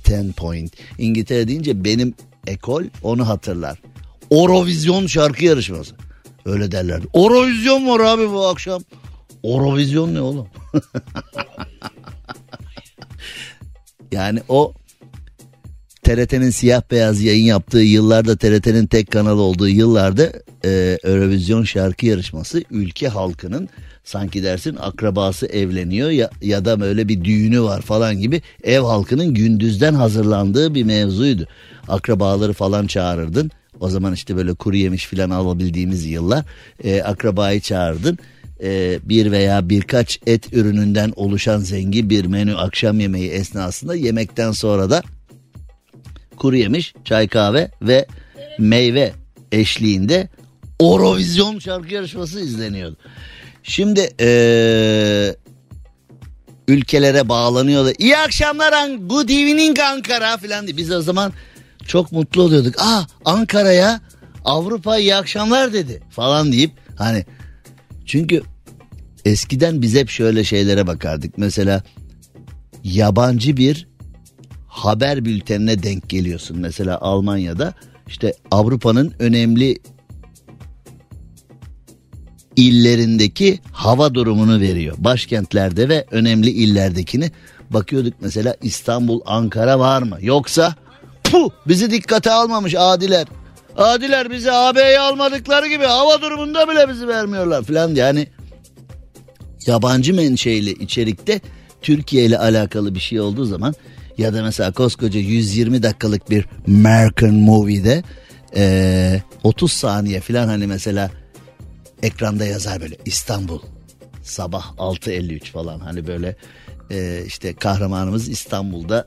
Ten Point. İngiltere deyince benim ekol onu hatırlar. Eurovizyon şarkı yarışması. Öyle derlerdi. Eurovizyon var abi bu akşam. Eurovizyon ne oğlum? [LAUGHS] yani o TRT'nin siyah beyaz yayın yaptığı yıllarda TRT'nin tek kanal olduğu yıllarda e, Eurovision şarkı yarışması ülke halkının sanki dersin akrabası evleniyor ya, ya da böyle bir düğünü var falan gibi ev halkının gündüzden hazırlandığı bir mevzuydu. Akrabaları falan çağırırdın. O zaman işte böyle kuru yemiş falan alabildiğimiz yıllar e, akrabayı çağırdın. E, bir veya birkaç et ürününden oluşan zengin bir menü akşam yemeği esnasında yemekten sonra da kuru yemiş, çay kahve ve meyve eşliğinde Eurovizyon şarkı yarışması izleniyordu. Şimdi ee, ülkelere bağlanıyor da iyi akşamlar good evening Ankara falan diye. Biz o zaman çok mutlu oluyorduk. Aa Ankara'ya Avrupa iyi akşamlar dedi falan deyip hani çünkü eskiden biz hep şöyle şeylere bakardık. Mesela yabancı bir haber bültenine denk geliyorsun. Mesela Almanya'da işte Avrupa'nın önemli illerindeki hava durumunu veriyor. Başkentlerde ve önemli illerdekini bakıyorduk mesela İstanbul, Ankara var mı? Yoksa puh bizi dikkate almamış adiler. Adiler bizi AB'ye almadıkları gibi hava durumunda bile bizi vermiyorlar falan yani yabancı menşeili içerikte Türkiye ile alakalı bir şey olduğu zaman ya da mesela koskoca 120 dakikalık bir American movie'de e, 30 saniye falan hani mesela ekranda yazar böyle İstanbul sabah 6.53 falan hani böyle e, işte kahramanımız İstanbul'da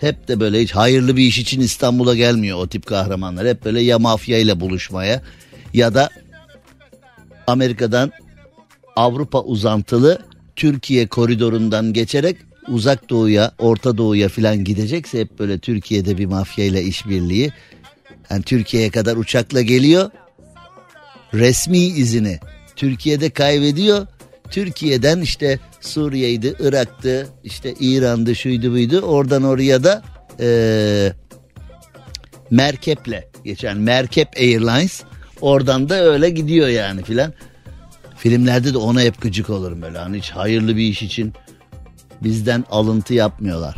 hep de böyle hiç hayırlı bir iş için İstanbul'a gelmiyor o tip kahramanlar. Hep böyle ya mafya ile buluşmaya ya da Amerika'dan Avrupa uzantılı Türkiye koridorundan geçerek uzak doğuya, Orta Doğu'ya filan gidecekse hep böyle Türkiye'de bir mafya ile işbirliği. Yani Türkiye'ye kadar uçakla geliyor. Resmi izini Türkiye'de kaybediyor. Türkiye'den işte Suriye'ydi, Irak'tı, işte İran'dı, şuydu buydu. Oradan oraya da ee, merkeple geçen Merkep Airlines. Oradan da öyle gidiyor yani filan. Filmlerde de ona hep gıcık olurum böyle. Hani hiç hayırlı bir iş için bizden alıntı yapmıyorlar.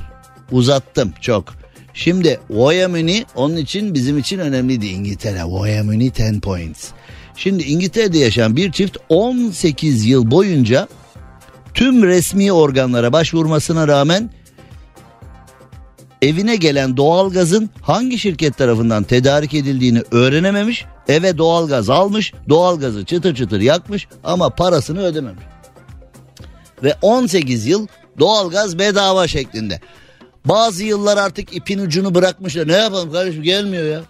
Uzattım çok. Şimdi Wyoming onun için bizim için önemliydi İngiltere. Wyoming 10 points. Şimdi İngiltere'de yaşayan bir çift 18 yıl boyunca tüm resmi organlara başvurmasına rağmen evine gelen doğalgazın hangi şirket tarafından tedarik edildiğini öğrenememiş. Eve doğalgaz almış, doğalgazı çıtır çıtır yakmış ama parasını ödememiş. Ve 18 yıl doğalgaz bedava şeklinde. Bazı yıllar artık ipin ucunu bırakmışlar. Ne yapalım kardeşim gelmiyor ya.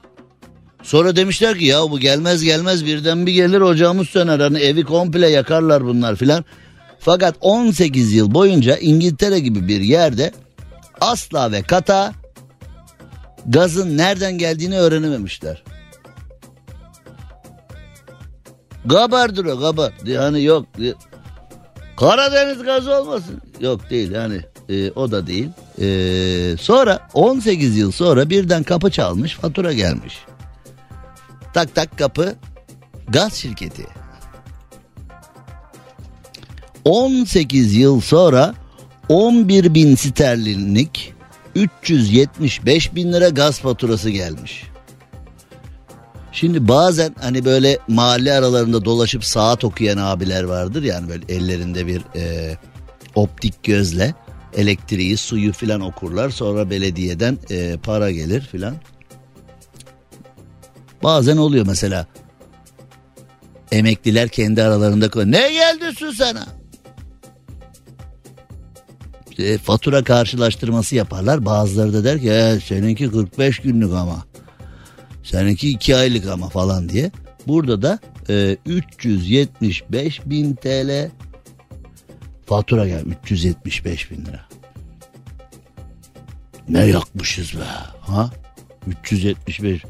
Sonra demişler ki ya bu gelmez gelmez birden bir gelir ocağımız söner. Hani evi komple yakarlar bunlar filan. Fakat 18 yıl boyunca İngiltere gibi bir yerde asla ve kata gazın nereden geldiğini öğrenememişler. Gabardır o gabar. Yani yok. Karadeniz gazı olmasın. Yok değil yani e, o da değil. E, sonra 18 yıl sonra birden kapı çalmış fatura gelmiş. Tak tak kapı gaz şirketi. 18 yıl sonra 11 bin sterlinlik 375 bin lira gaz faturası gelmiş. Şimdi bazen hani böyle mahalle aralarında dolaşıp saat okuyan abiler vardır yani böyle ellerinde bir e, optik gözle elektriği suyu filan okurlar sonra belediyeden e, para gelir filan. Bazen oluyor mesela emekliler kendi aralarında ne geldi su sana? İşte fatura karşılaştırması yaparlar bazıları da der ki "E, seninki 45 günlük ama. Seninki 2 aylık ama falan diye. Burada da e, 375 bin TL fatura gel 375 bin lira. Ne yakmışız be ha? 375.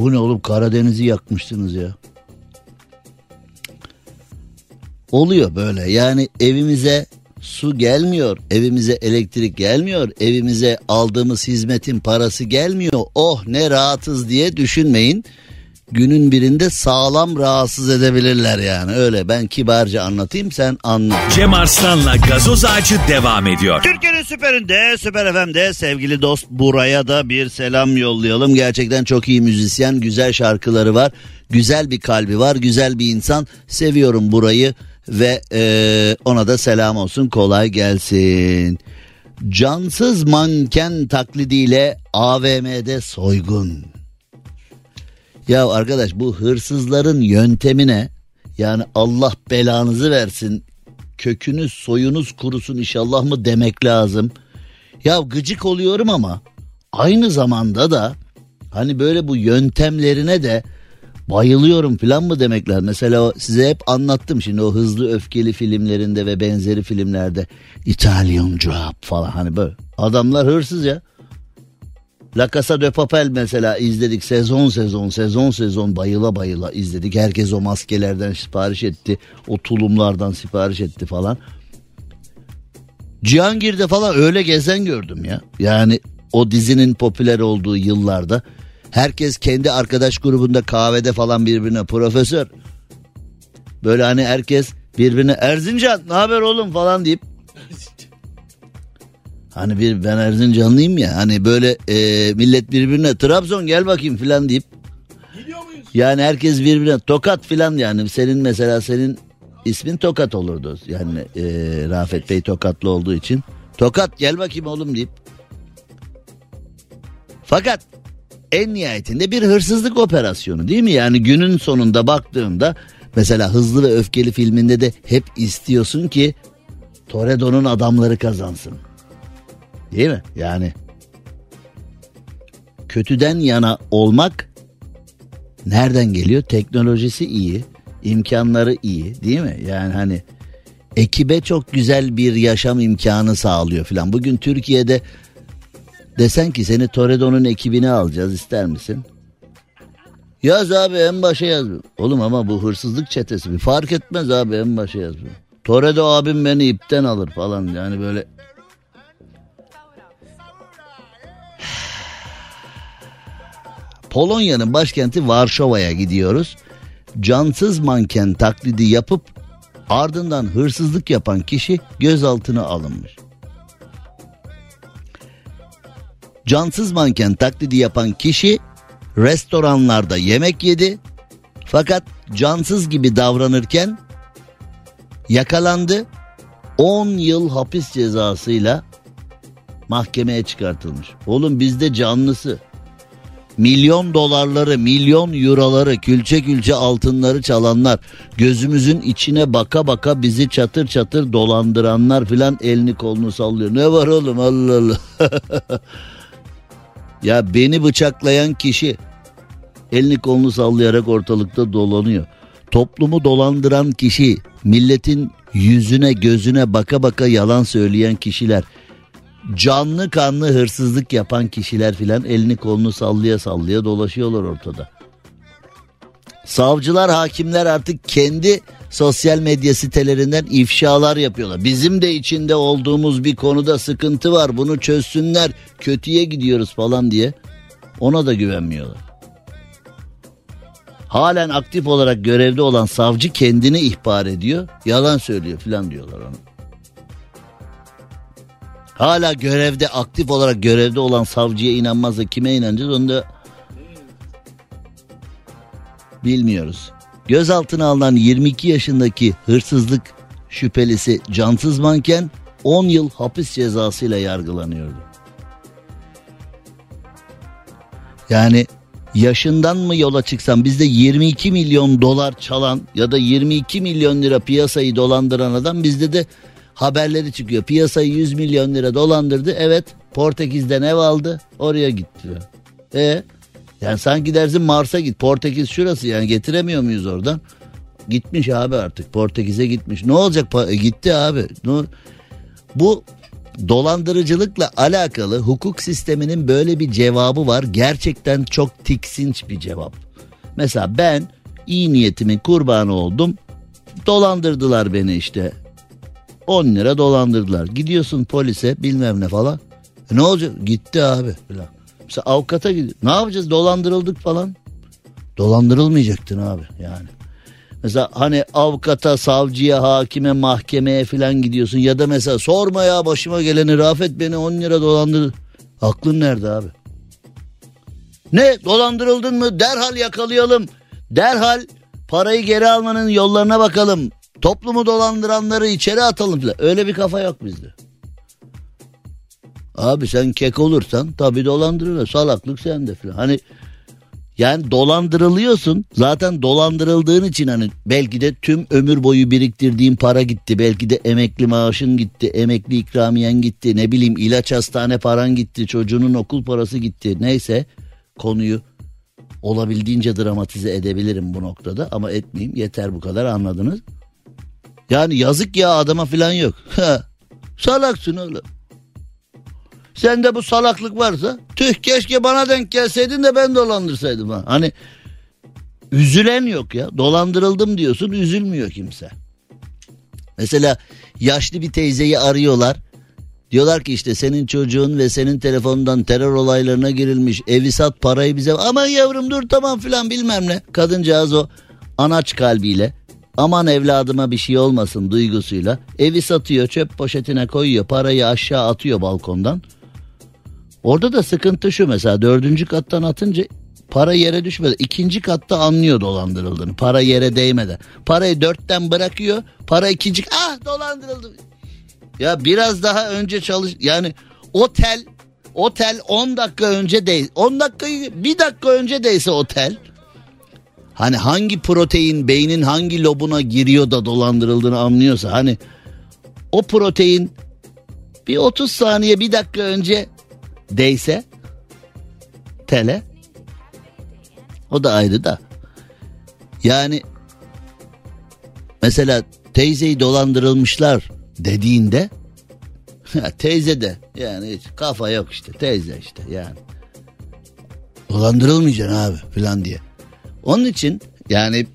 Bu ne oğlum Karadeniz'i yakmışsınız ya. Oluyor böyle yani evimize su gelmiyor, evimize elektrik gelmiyor, evimize aldığımız hizmetin parası gelmiyor. Oh ne rahatız diye düşünmeyin. Günün birinde sağlam rahatsız edebilirler yani öyle ben kibarca anlatayım sen anla.
Cem Arslan'la gazoz ağacı devam ediyor.
Türkiye'nin süperinde, Süper FM'de sevgili dost buraya da bir selam yollayalım. Gerçekten çok iyi müzisyen, güzel şarkıları var. Güzel bir kalbi var, güzel bir insan. Seviyorum burayı ve eee, ona da selam olsun, kolay gelsin. Cansız manken taklidiyle AVM'de soygun. Ya arkadaş bu hırsızların yöntemine yani Allah belanızı versin kökünüz soyunuz kurusun inşallah mı demek lazım. Ya gıcık oluyorum ama aynı zamanda da hani böyle bu yöntemlerine de bayılıyorum falan mı demek lazım. Mesela size hep anlattım şimdi o hızlı öfkeli filmlerinde ve benzeri filmlerde Italian Job falan hani böyle adamlar hırsız ya. La Casa de Papel mesela izledik sezon sezon sezon sezon bayıla bayıla izledik. Herkes o maskelerden sipariş etti. O tulumlardan sipariş etti falan. Cihangir'de falan öyle gezen gördüm ya. Yani o dizinin popüler olduğu yıllarda herkes kendi arkadaş grubunda kahvede falan birbirine profesör. Böyle hani herkes birbirine Erzincan ne haber oğlum falan deyip Hani bir ben Erzincanlıyım ya hani böyle e, millet birbirine Trabzon gel bakayım filan deyip
Gidiyor muyuz?
yani herkes birbirine tokat filan yani senin mesela senin ismin tokat olurdu yani e, Rafet Bey tokatlı olduğu için tokat gel bakayım oğlum deyip fakat en nihayetinde bir hırsızlık operasyonu değil mi yani günün sonunda baktığımda mesela Hızlı ve Öfkeli filminde de hep istiyorsun ki Toredo'nun adamları kazansın. Değil mi? Yani kötüden yana olmak nereden geliyor? Teknolojisi iyi, imkanları iyi, değil mi? Yani hani ekibe çok güzel bir yaşam imkanı sağlıyor filan. Bugün Türkiye'de desen ki seni Toredo'nun ekibine alacağız ister misin? Yaz abi en başa yaz. Oğlum ama bu hırsızlık çetesi bir fark etmez abi en başa yaz. Toredo abim beni ipten alır falan yani böyle Polonya'nın başkenti Varşova'ya gidiyoruz. Cansız manken taklidi yapıp ardından hırsızlık yapan kişi gözaltına alınmış. Cansız manken taklidi yapan kişi restoranlarda yemek yedi. Fakat cansız gibi davranırken yakalandı. 10 yıl hapis cezasıyla mahkemeye çıkartılmış. Oğlum bizde canlısı milyon dolarları, milyon euroları, külçe külçe altınları çalanlar, gözümüzün içine baka baka bizi çatır çatır dolandıranlar filan elini kolunu sallıyor. Ne var oğlum Allah Allah. [LAUGHS] ya beni bıçaklayan kişi elini kolunu sallayarak ortalıkta dolanıyor. Toplumu dolandıran kişi, milletin yüzüne gözüne baka baka yalan söyleyen kişiler canlı kanlı hırsızlık yapan kişiler filan elini kolunu sallaya sallaya dolaşıyorlar ortada. Savcılar, hakimler artık kendi sosyal medya sitelerinden ifşalar yapıyorlar. Bizim de içinde olduğumuz bir konuda sıkıntı var. Bunu çözsünler. Kötüye gidiyoruz falan diye. Ona da güvenmiyorlar. Halen aktif olarak görevde olan savcı kendini ihbar ediyor. Yalan söylüyor filan diyorlar ona. Hala görevde aktif olarak görevde olan savcıya inanmazsa kime inanacağız onu da Bilmiyoruz. Gözaltına alınan 22 yaşındaki hırsızlık şüphelisi cansız manken 10 yıl hapis cezasıyla yargılanıyordu. Yani yaşından mı yola çıksam bizde 22 milyon dolar çalan ya da 22 milyon lira piyasayı dolandıran adam bizde de haberleri çıkıyor. Piyasayı 100 milyon lira dolandırdı. Evet Portekiz'den ev aldı oraya gitti. E yani sanki dersin Mars'a git Portekiz şurası yani getiremiyor muyuz oradan? Gitmiş abi artık Portekiz'e gitmiş. Ne olacak e, gitti abi. Bu dolandırıcılıkla alakalı hukuk sisteminin böyle bir cevabı var. Gerçekten çok tiksinç bir cevap. Mesela ben iyi niyetimin kurbanı oldum. Dolandırdılar beni işte. 10 lira dolandırdılar. Gidiyorsun polise bilmem ne falan. E ne olacak? Gitti abi falan. Mesela avukata gidiyor. Ne yapacağız? Dolandırıldık falan. Dolandırılmayacaktın abi yani. Mesela hani avukata, savcıya, hakime, mahkemeye falan gidiyorsun. Ya da mesela sorma ya başıma geleni Rafet beni 10 lira dolandırdı. Aklın nerede abi? Ne dolandırıldın mı? Derhal yakalayalım. Derhal parayı geri almanın yollarına bakalım. Toplumu dolandıranları içeri atalım. Öyle bir kafa yok bizde. Abi sen kek olursan tabii dolandırırlar. Salaklık sende falan. Hani yani dolandırılıyorsun. Zaten dolandırıldığın için hani belki de tüm ömür boyu biriktirdiğin para gitti. Belki de emekli maaşın gitti. Emekli ikramiyen gitti. Ne bileyim ilaç hastane paran gitti. Çocuğunun okul parası gitti. Neyse konuyu olabildiğince dramatize edebilirim bu noktada. Ama etmeyeyim yeter bu kadar anladınız. Yani yazık ya adama falan yok. Salaksın oğlum. Sende bu salaklık varsa tüh keşke bana denk gelseydin de ben dolandırsaydım. Ha. Hani üzülen yok ya. Dolandırıldım diyorsun üzülmüyor kimse. Mesela yaşlı bir teyzeyi arıyorlar. Diyorlar ki işte senin çocuğun ve senin telefonundan terör olaylarına girilmiş. Evi sat parayı bize. Aman yavrum dur tamam filan bilmem ne. Kadıncağız o anaç kalbiyle aman evladıma bir şey olmasın duygusuyla evi satıyor çöp poşetine koyuyor parayı aşağı atıyor balkondan. Orada da sıkıntı şu mesela dördüncü kattan atınca para yere düşmedi. İkinci katta anlıyor dolandırıldığını. Para yere değmedi. Parayı dörtten bırakıyor. Para ikinci ah dolandırıldı. Ya biraz daha önce çalış yani otel otel 10 dakika önce değil 10 dakikayı bir dakika önce değse otel hani hangi protein beynin hangi lobuna giriyor da dolandırıldığını anlıyorsa hani o protein bir 30 saniye bir dakika önce değse tele o da ayrı da yani mesela teyzeyi dolandırılmışlar dediğinde teyze de yani hiç kafa yok işte teyze işte yani dolandırılmayacaksın abi falan diye. Onun için yani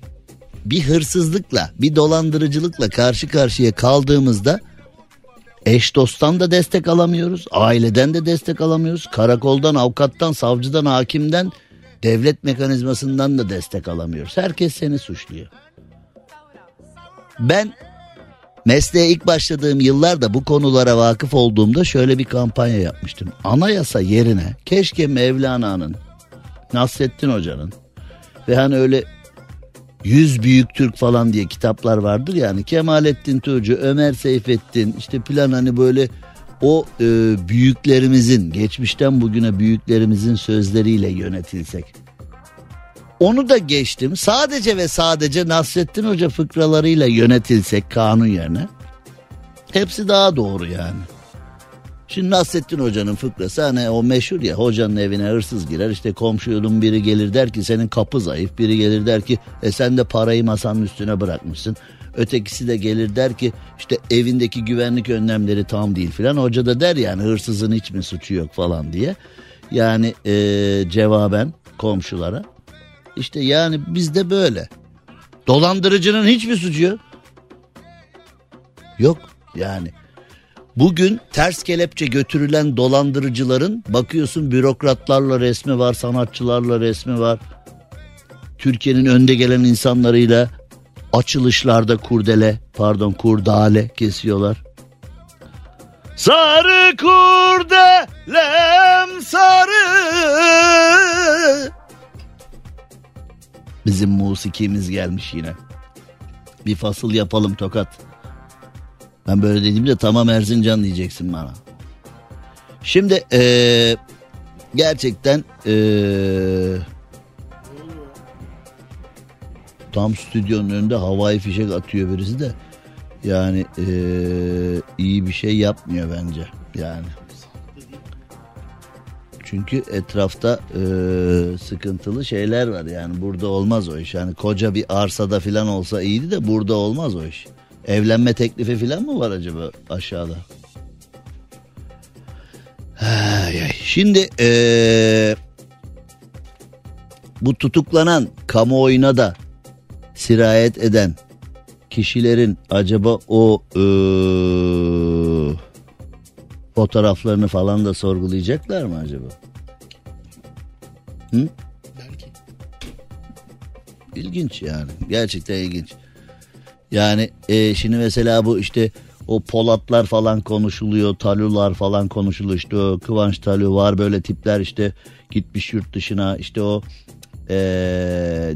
bir hırsızlıkla bir dolandırıcılıkla karşı karşıya kaldığımızda eş dosttan da destek alamıyoruz. Aileden de destek alamıyoruz. Karakoldan, avukattan, savcıdan, hakimden, devlet mekanizmasından da destek alamıyoruz. Herkes seni suçluyor. Ben mesleğe ilk başladığım yıllarda bu konulara vakıf olduğumda şöyle bir kampanya yapmıştım. Anayasa yerine keşke Mevlana'nın, Nasrettin Hoca'nın ve hani öyle Yüz Büyük Türk falan diye kitaplar vardır yani Kemalettin Tuğcu, Ömer Seyfettin işte plan hani böyle o e, büyüklerimizin geçmişten bugüne büyüklerimizin sözleriyle yönetilsek. Onu da geçtim sadece ve sadece Nasrettin Hoca fıkralarıyla yönetilsek kanun yerine hepsi daha doğru yani. Şimdi Nasrettin Hoca'nın fıkrası hani o meşhur ya hocanın evine hırsız girer işte komşunun biri gelir der ki senin kapı zayıf biri gelir der ki e sen de parayı masanın üstüne bırakmışsın. Ötekisi de gelir der ki işte evindeki güvenlik önlemleri tam değil filan hoca da der yani hırsızın hiç mi suçu yok falan diye. Yani e, cevaben komşulara işte yani bizde böyle dolandırıcının hiçbir suçu yok. Yok yani. Bugün ters kelepçe götürülen dolandırıcıların bakıyorsun bürokratlarla resmi var, sanatçılarla resmi var. Türkiye'nin önde gelen insanlarıyla açılışlarda kurdele, pardon kurdale kesiyorlar. Sarı kurdelem sarı. Bizim musikimiz gelmiş yine. Bir fasıl yapalım tokat. Ben böyle dediğimde tamam Erzincan diyeceksin bana. Şimdi eee, gerçekten eee, tam stüdyonun önünde havai fişek atıyor birisi de. Yani eee, iyi bir şey yapmıyor bence. Yani. Çünkü etrafta eee, sıkıntılı şeyler var yani burada olmaz o iş. Yani koca bir arsada falan olsa iyiydi de burada olmaz o iş. Evlenme teklifi falan mı var acaba aşağıda? Şimdi eee, bu tutuklanan kamuoyuna da sirayet eden kişilerin acaba o eee, fotoğraflarını falan da sorgulayacaklar mı acaba? Hı?
Belki.
İlginç yani. Gerçekten ilginç. Yani e, şimdi mesela bu işte o Polatlar falan konuşuluyor. Talular falan konuşuluyor. İşte o Kıvanç Talu var böyle tipler işte gitmiş yurt dışına. işte o e,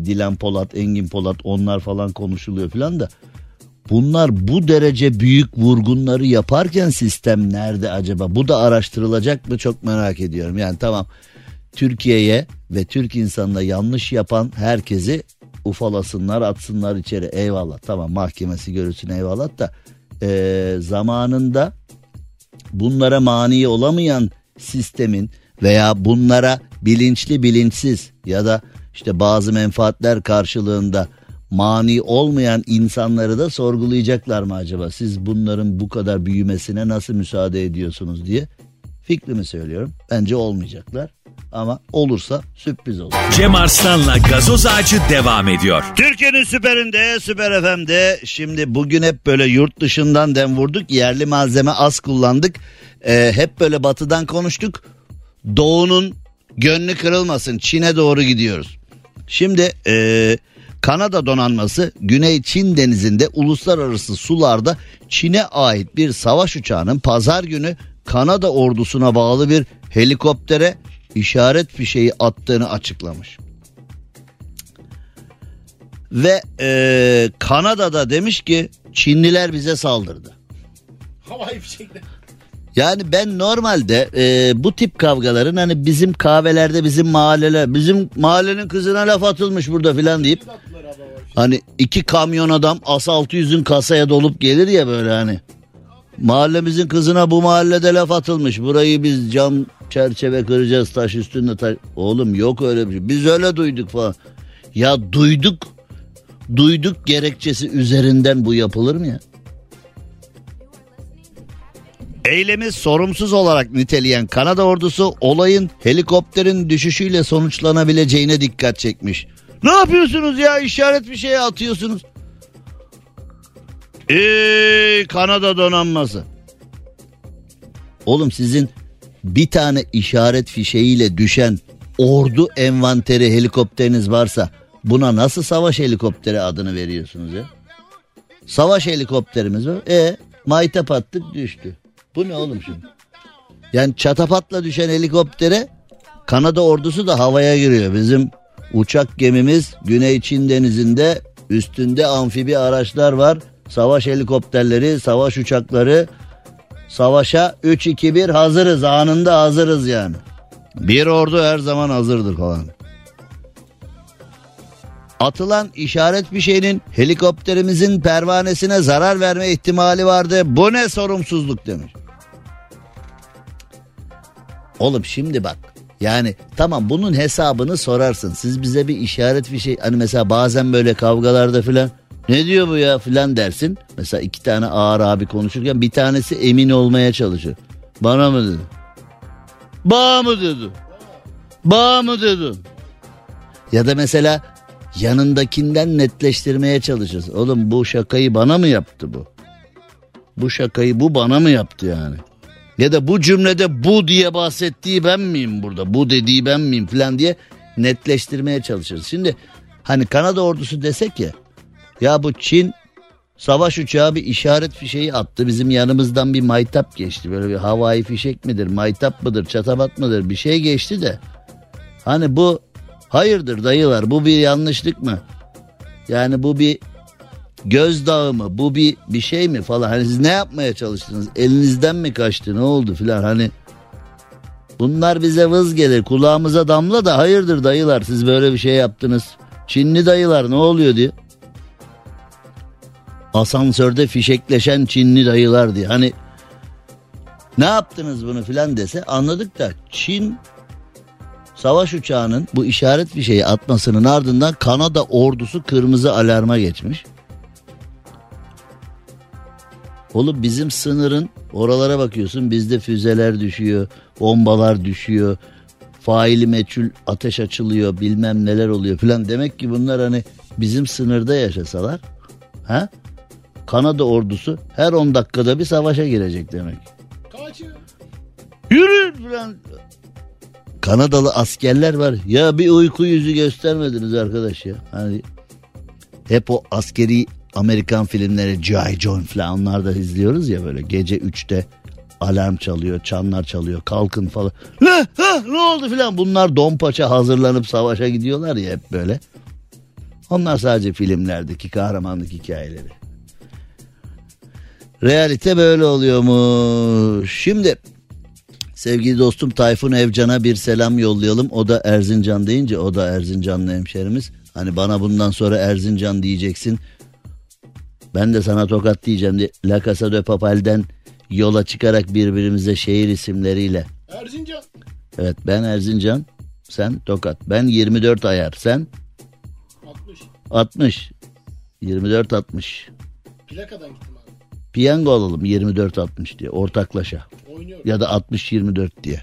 Dilan Polat, Engin Polat onlar falan konuşuluyor falan da. Bunlar bu derece büyük vurgunları yaparken sistem nerede acaba? Bu da araştırılacak mı çok merak ediyorum. Yani tamam Türkiye'ye ve Türk insanına yanlış yapan herkesi ufalasınlar atsınlar içeri eyvallah tamam mahkemesi görülsün eyvallah da eee, zamanında bunlara mani olamayan sistemin veya bunlara bilinçli bilinçsiz ya da işte bazı menfaatler karşılığında mani olmayan insanları da sorgulayacaklar mı acaba? Siz bunların bu kadar büyümesine nasıl müsaade ediyorsunuz diye fikrimi söylüyorum. Bence olmayacaklar ama olursa sürpriz olur.
Cem Arslan'la gazoz ağacı devam ediyor.
Türkiye'nin süperinde, süper FM'de şimdi bugün hep böyle yurt dışından dem vurduk. Yerli malzeme az kullandık. Ee, hep böyle batıdan konuştuk. Doğu'nun gönlü kırılmasın. Çin'e doğru gidiyoruz. Şimdi ee, Kanada donanması Güney Çin denizinde uluslararası sularda Çin'e ait bir savaş uçağının pazar günü Kanada ordusuna bağlı bir helikoptere işaret fişeği attığını açıklamış. Ve eee, Kanada'da demiş ki Çinliler bize saldırdı.
Havai fişekle.
Yani ben normalde eee, bu tip kavgaların hani bizim kahvelerde bizim mahalleler bizim mahallenin kızına laf atılmış burada filan deyip hani iki kamyon adam as 600'ün kasaya dolup gelir ya böyle hani. Mahallemizin kızına bu mahallede laf atılmış. Burayı biz cam çerçeve kıracağız taş üstünde taş. Oğlum yok öyle bir şey. Biz öyle duyduk falan. Ya duyduk. Duyduk gerekçesi üzerinden bu yapılır mı ya? Eylemi sorumsuz olarak niteleyen Kanada ordusu olayın helikopterin düşüşüyle sonuçlanabileceğine dikkat çekmiş. Ne yapıyorsunuz ya işaret bir şeye atıyorsunuz. Ey Kanada donanması. Oğlum sizin bir tane işaret fişeğiyle düşen ordu envanteri helikopteriniz varsa buna nasıl savaş helikopteri adını veriyorsunuz ya? Savaş helikopterimiz var. E maytap attık düştü. Bu ne oğlum şimdi? Yani çatapatla düşen helikoptere Kanada ordusu da havaya giriyor. Bizim uçak gemimiz Güney Çin denizinde üstünde amfibi araçlar var. Savaş helikopterleri, savaş uçakları. Savaşa 3-2-1 hazırız anında hazırız yani. Bir ordu her zaman hazırdır falan. Atılan işaret bir şeyin helikopterimizin pervanesine zarar verme ihtimali vardı. Bu ne sorumsuzluk demiş. Oğlum şimdi bak yani tamam bunun hesabını sorarsın. Siz bize bir işaret bir şey hani mesela bazen böyle kavgalarda filan ne diyor bu ya filan dersin. Mesela iki tane ağır abi konuşurken bir tanesi emin olmaya çalışıyor. Bana mı dedi? Bağ mı dedi? Bağ mı dedi? Ya da mesela yanındakinden netleştirmeye çalışırsın. Oğlum bu şakayı bana mı yaptı bu? Bu şakayı bu bana mı yaptı yani? Ya da bu cümlede bu diye bahsettiği ben miyim burada? Bu dediği ben miyim falan diye netleştirmeye çalışırız. Şimdi hani Kanada ordusu desek ya ya bu Çin savaş uçağı bir işaret fişeği attı. Bizim yanımızdan bir maytap geçti. Böyle bir havai fişek midir, maytap mıdır, çatapat mıdır bir şey geçti de. Hani bu Hayırdır dayılar bu bir yanlışlık mı? Yani bu bir gözdağı mı? Bu bir bir şey mi falan? Hani siz ne yapmaya çalıştınız? Elinizden mi kaçtı? Ne oldu filan? Hani bunlar bize vız gelir. Kulağımıza damla da hayırdır dayılar siz böyle bir şey yaptınız. Çinli dayılar ne oluyor diye. Asansörde fişekleşen Çinli dayılar diye. Hani ne yaptınız bunu filan dese anladık da Çin savaş uçağının bu işaret fişeği atmasının ardından Kanada ordusu kırmızı alarma geçmiş. Oğlum bizim sınırın oralara bakıyorsun bizde füzeler düşüyor, bombalar düşüyor, faili meçhul ateş açılıyor bilmem neler oluyor filan. Demek ki bunlar hani bizim sınırda yaşasalar ha? Kanada ordusu her 10 dakikada bir savaşa girecek demek.
Kaçıyor.
Yürü falan. Kanadalı askerler var. Ya bir uyku yüzü göstermediniz arkadaş ya. Hani hep o askeri Amerikan filmleri G.I. Joe falan onlar da izliyoruz ya böyle gece 3'te alarm çalıyor, çanlar çalıyor, kalkın falan. Ne, ha, ne oldu filan bunlar donpaça hazırlanıp savaşa gidiyorlar ya hep böyle. Onlar sadece filmlerdeki kahramanlık hikayeleri. Realite böyle oluyormuş. Şimdi sevgili dostum Tayfun Evcan'a bir selam yollayalım. O da Erzincan deyince o da Erzincanlı hemşerimiz. Hani bana bundan sonra Erzincan diyeceksin. Ben de sana tokat diyeceğim diye La Casa de Papel'den yola çıkarak birbirimize şehir isimleriyle.
Erzincan.
Evet ben Erzincan, sen Tokat. Ben 24 ayar, sen
60.
60. 24 60.
Plakadan gittim.
Piyango alalım 24 60 diye ortaklaşa.
Oynuyorum.
Ya da 60 24 diye.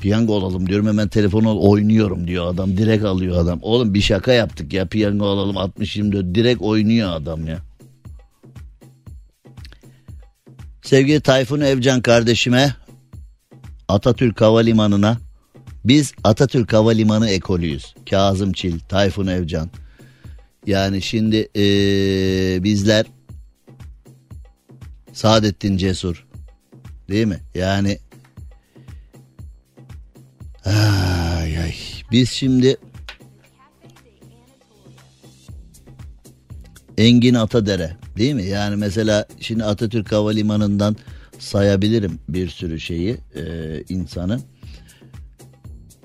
Piyango alalım diyorum hemen telefonu oynuyorum diyor adam direkt alıyor adam. Oğlum bir şaka yaptık ya piyango alalım 60 24 direkt oynuyor adam ya. Sevgili Tayfun Evcan kardeşime Atatürk Havalimanı'na biz Atatürk Havalimanı ekolüyüz. Kazım Çil, Tayfun Evcan. Yani şimdi eee, bizler Saadettin Cesur değil mi? Yani ay ay biz şimdi Engin Atadere değil mi? Yani mesela şimdi Atatürk Havalimanı'ndan sayabilirim bir sürü şeyi e, insanı.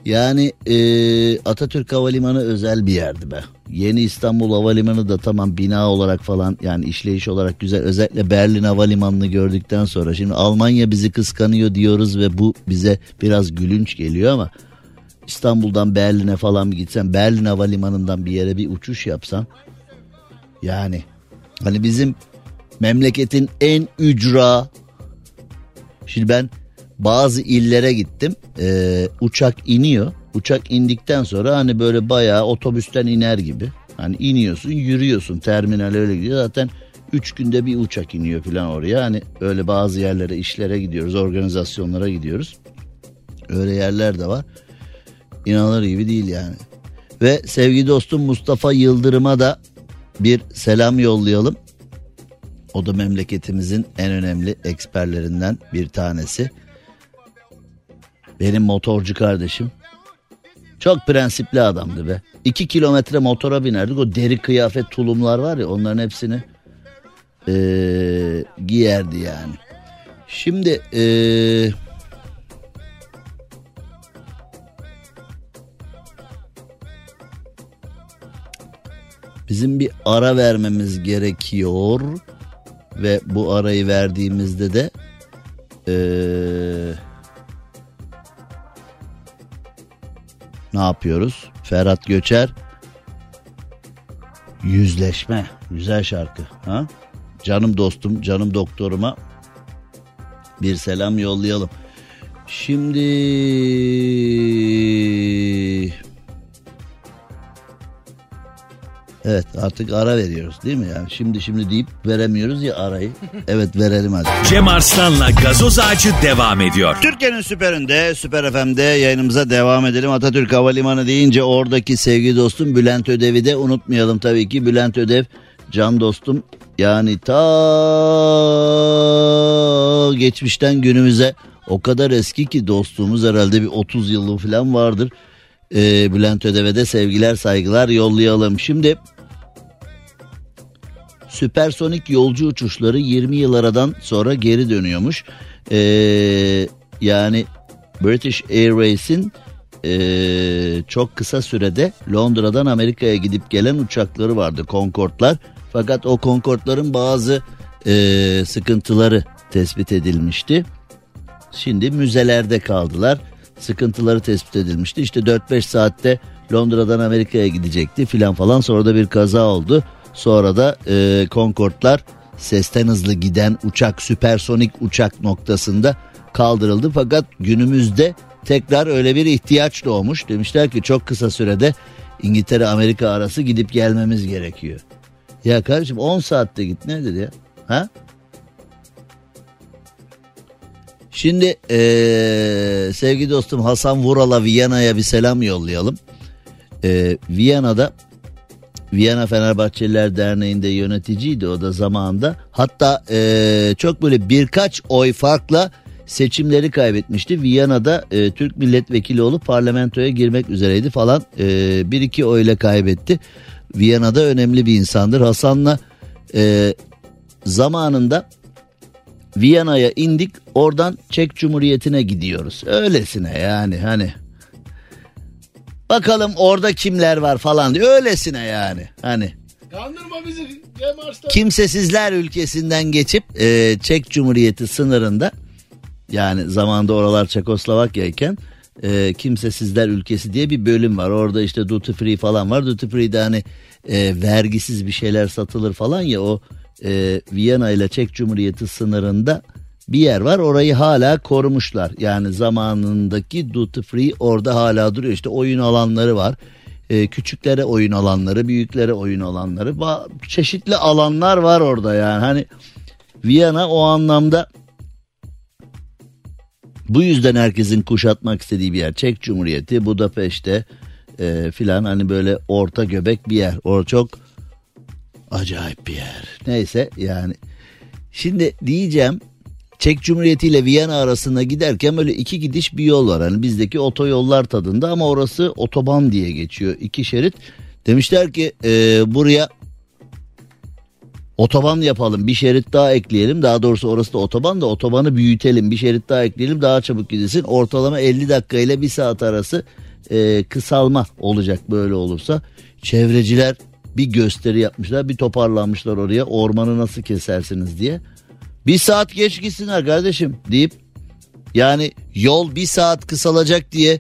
Yani e, Atatürk Havalimanı özel bir yerdi be. Yeni İstanbul Havalimanı da tamam bina olarak falan yani işleyiş olarak güzel. Özellikle Berlin Havalimanı'nı gördükten sonra şimdi Almanya bizi kıskanıyor diyoruz ve bu bize biraz gülünç geliyor ama İstanbul'dan Berlin'e falan bir gitsen Berlin Havalimanı'ndan bir yere bir uçuş yapsan yani hani bizim memleketin en ücra şimdi ben bazı illere gittim Ee, uçak iniyor uçak indikten sonra hani böyle bayağı otobüsten iner gibi. Hani iniyorsun yürüyorsun. Terminal öyle gidiyor. Zaten 3 günde bir uçak iniyor falan oraya. Hani öyle bazı yerlere işlere gidiyoruz organizasyonlara gidiyoruz. Öyle yerler de var. İnanılır gibi değil yani. Ve sevgili dostum Mustafa Yıldırım'a da bir selam yollayalım. O da memleketimizin en önemli eksperlerinden bir tanesi. Benim motorcu kardeşim. Çok prensipli adamdı be. İki kilometre motora binerdik. O deri kıyafet tulumlar var ya onların hepsini eee, giyerdi yani. Şimdi eee bizim bir ara vermemiz gerekiyor ve bu arayı verdiğimizde de eee, ne yapıyoruz? Ferhat Göçer yüzleşme güzel şarkı ha? Canım dostum, canım doktoruma bir selam yollayalım. Şimdi Evet artık ara veriyoruz değil mi? Yani şimdi şimdi deyip veremiyoruz ya arayı. Evet verelim hadi.
Cem Arslan'la gazoz ağacı devam ediyor.
Türkiye'nin süperinde, Süper FM'de yayınımıza devam edelim. Atatürk Havalimanı deyince oradaki sevgili dostum Bülent Ödev'i de unutmayalım tabii ki. Bülent Ödev can dostum yani ta geçmişten günümüze o kadar eski ki dostluğumuz herhalde bir 30 yıllık falan vardır. e, Bülent Ödev'e de sevgiler saygılar yollayalım. Şimdi süpersonik yolcu uçuşları 20 yıl aradan sonra geri dönüyormuş. E, yani British Airways'in e, çok kısa sürede Londra'dan Amerika'ya gidip gelen uçakları vardı Concorde'lar. Fakat o Concorde'ların bazı e, sıkıntıları tespit edilmişti. Şimdi müzelerde kaldılar. Sıkıntıları tespit edilmişti. İşte 4-5 saatte Londra'dan Amerika'ya gidecekti filan falan. Sonra da bir kaza oldu. Sonra da e, Concorde'lar sesten hızlı giden uçak süpersonik uçak noktasında kaldırıldı. Fakat günümüzde tekrar öyle bir ihtiyaç doğmuş. Demişler ki çok kısa sürede İngiltere Amerika arası gidip gelmemiz gerekiyor. Ya kardeşim 10 saatte git nedir ya? Ha? Şimdi ee, sevgili dostum Hasan Vural'a Viyana'ya bir selam yollayalım. Ee, Viyana'da Viyana Fenerbahçeliler Derneği'nde yöneticiydi o da zamanında. Hatta ee, çok böyle birkaç oy farkla seçimleri kaybetmişti. Viyana'da e, Türk milletvekili olup parlamentoya girmek üzereydi falan. E, bir iki oyla kaybetti. Viyana'da önemli bir insandır. Hasan'la e, zamanında Viyana'ya indik oradan Çek Cumhuriyeti'ne gidiyoruz. Öylesine yani hani. Bakalım orada kimler var falan diye öylesine yani hani.
Kandırma bizi.
Kimsesizler ülkesinden geçip e, Çek Cumhuriyeti sınırında yani zamanda oralar Çekoslovakya iken e, kimsesizler ülkesi diye bir bölüm var. Orada işte duty free falan var. Duty free'de hani e, vergisiz bir şeyler satılır falan ya o e, Viyana ile Çek Cumhuriyeti sınırında bir yer var. Orayı hala korumuşlar. Yani zamanındaki duty free orada hala duruyor. İşte oyun alanları var. E, küçüklere oyun alanları, büyüklere oyun alanları. Ba- çeşitli alanlar var orada yani. Hani Viyana o anlamda bu yüzden herkesin kuşatmak istediği bir yer. Çek Cumhuriyeti, Budapeşte e, filan hani böyle orta göbek bir yer. O çok acayip bir yer. Neyse yani. Şimdi diyeceğim Çek Cumhuriyeti ile Viyana arasında giderken böyle iki gidiş bir yol var. Hani bizdeki otoyollar tadında ama orası otoban diye geçiyor. iki şerit. Demişler ki e, buraya Otoban yapalım bir şerit daha ekleyelim daha doğrusu orası da otoban da otobanı büyütelim bir şerit daha ekleyelim daha çabuk gidilsin ortalama 50 dakika ile bir saat arası e, kısalma olacak böyle olursa çevreciler bir gösteri yapmışlar bir toparlanmışlar oraya ormanı nasıl kesersiniz diye bir saat geç gitsinler kardeşim deyip yani yol bir saat kısalacak diye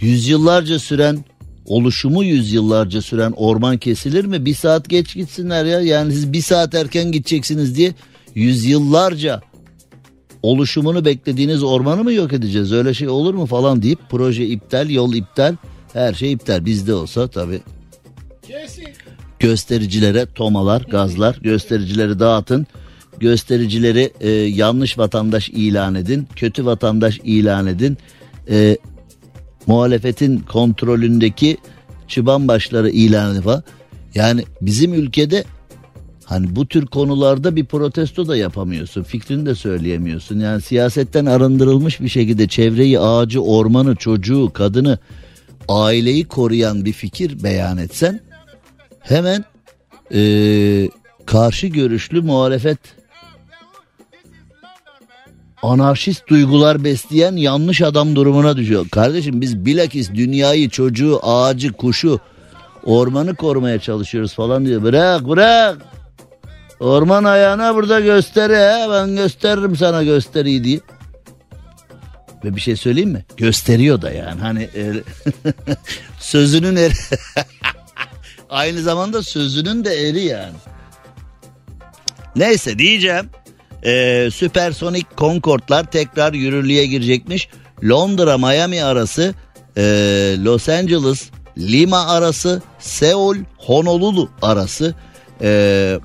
yüzyıllarca süren oluşumu yüzyıllarca süren orman kesilir mi? Bir saat geç gitsinler ya. Yani siz bir saat erken gideceksiniz diye yüzyıllarca oluşumunu beklediğiniz ormanı mı yok edeceğiz? Öyle şey olur mu falan deyip proje iptal, yol iptal, her şey iptal. Bizde olsa
Kesin.
göstericilere tomalar, gazlar, göstericileri dağıtın. Göstericileri e, yanlış vatandaş ilan edin, kötü vatandaş ilan edin. E, muhalefetin kontrolündeki çıban başları ilan edin falan. Yani bizim ülkede hani bu tür konularda bir protesto da yapamıyorsun. Fikrini de söyleyemiyorsun. Yani siyasetten arındırılmış bir şekilde çevreyi, ağacı, ormanı, çocuğu, kadını, aileyi koruyan bir fikir beyan etsen hemen eee, karşı görüşlü muhalefet anarşist duygular besleyen yanlış adam durumuna düşüyor. Kardeşim biz bilakis dünyayı, çocuğu, ağacı, kuşu, ormanı korumaya çalışıyoruz falan diyor. Bırak bırak. Orman ayağına burada gösteri he. Ben gösteririm sana gösteriyi diye. Ve bir şey söyleyeyim mi? Gösteriyor da yani. Hani e, [LAUGHS] sözünün eri. [LAUGHS] Aynı zamanda sözünün de eri yani. Neyse diyeceğim. Ee, süpersonik Concorde'lar tekrar yürürlüğe girecekmiş. Londra Miami arası, e, Los Angeles Lima arası, Seul Honolulu arası, e,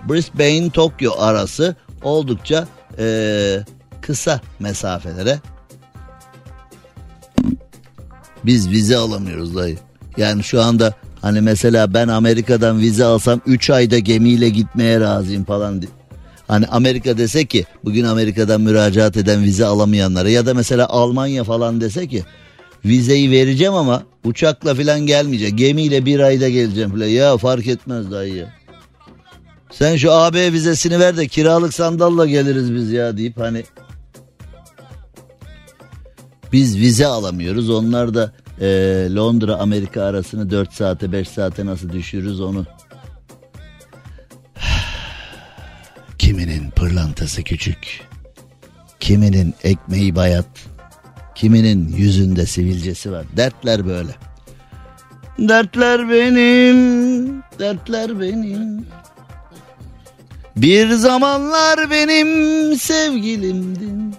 Brisbane Tokyo arası oldukça e, kısa mesafelere biz vize alamıyoruz dayı. Yani şu anda hani mesela ben Amerika'dan vize alsam 3 ayda gemiyle gitmeye razıyım falan. Hani Amerika dese ki bugün Amerika'dan müracaat eden vize alamayanlara ya da mesela Almanya falan dese ki vizeyi vereceğim ama uçakla falan gelmeyeceğim. Gemiyle bir ayda geleceğim falan. Ya fark etmez dayı ya. Sen şu AB vizesini ver de kiralık sandalla geliriz biz ya deyip hani biz vize alamıyoruz. Onlar da e, Londra Amerika arasını 4 saate 5 saate nasıl düşürürüz onu. Pırlantası küçük. Kiminin ekmeği bayat. Kiminin yüzünde sivilcesi var. Dertler böyle. Dertler benim, dertler benim. Bir zamanlar benim sevgilimdin.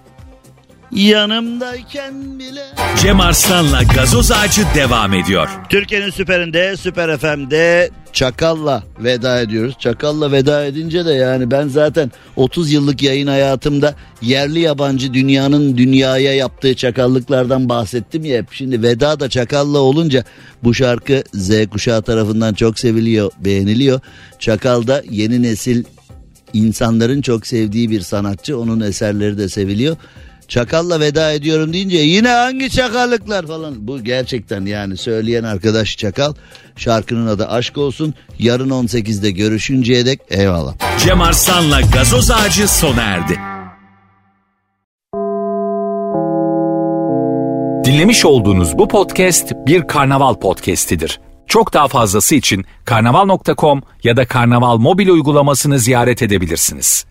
Yanımdayken bile.
Cem Arslan'la gazoz ağacı devam ediyor.
Türkiye'nin süperinde, Süper FM'de Çakal'la veda ediyoruz. Çakal'la veda edince de yani ben zaten 30 yıllık yayın hayatımda yerli yabancı dünyanın dünyaya yaptığı çakallıklardan bahsettim ya hep. Şimdi veda da Çakal'la olunca bu şarkı Z kuşağı tarafından çok seviliyor, beğeniliyor. Çakal da yeni nesil insanların çok sevdiği bir sanatçı. Onun eserleri de seviliyor. Çakalla veda ediyorum deyince yine hangi çakallıklar falan. Bu gerçekten yani söyleyen arkadaş Çakal. Şarkının adı Aşk Olsun. Yarın 18'de görüşünceye dek eyvallah.
Cem Arslan'la gazoz ağacı sona erdi.
Dinlemiş olduğunuz bu podcast bir karnaval podcastidir. Çok daha fazlası için karnaval.com ya da karnaval mobil uygulamasını ziyaret edebilirsiniz.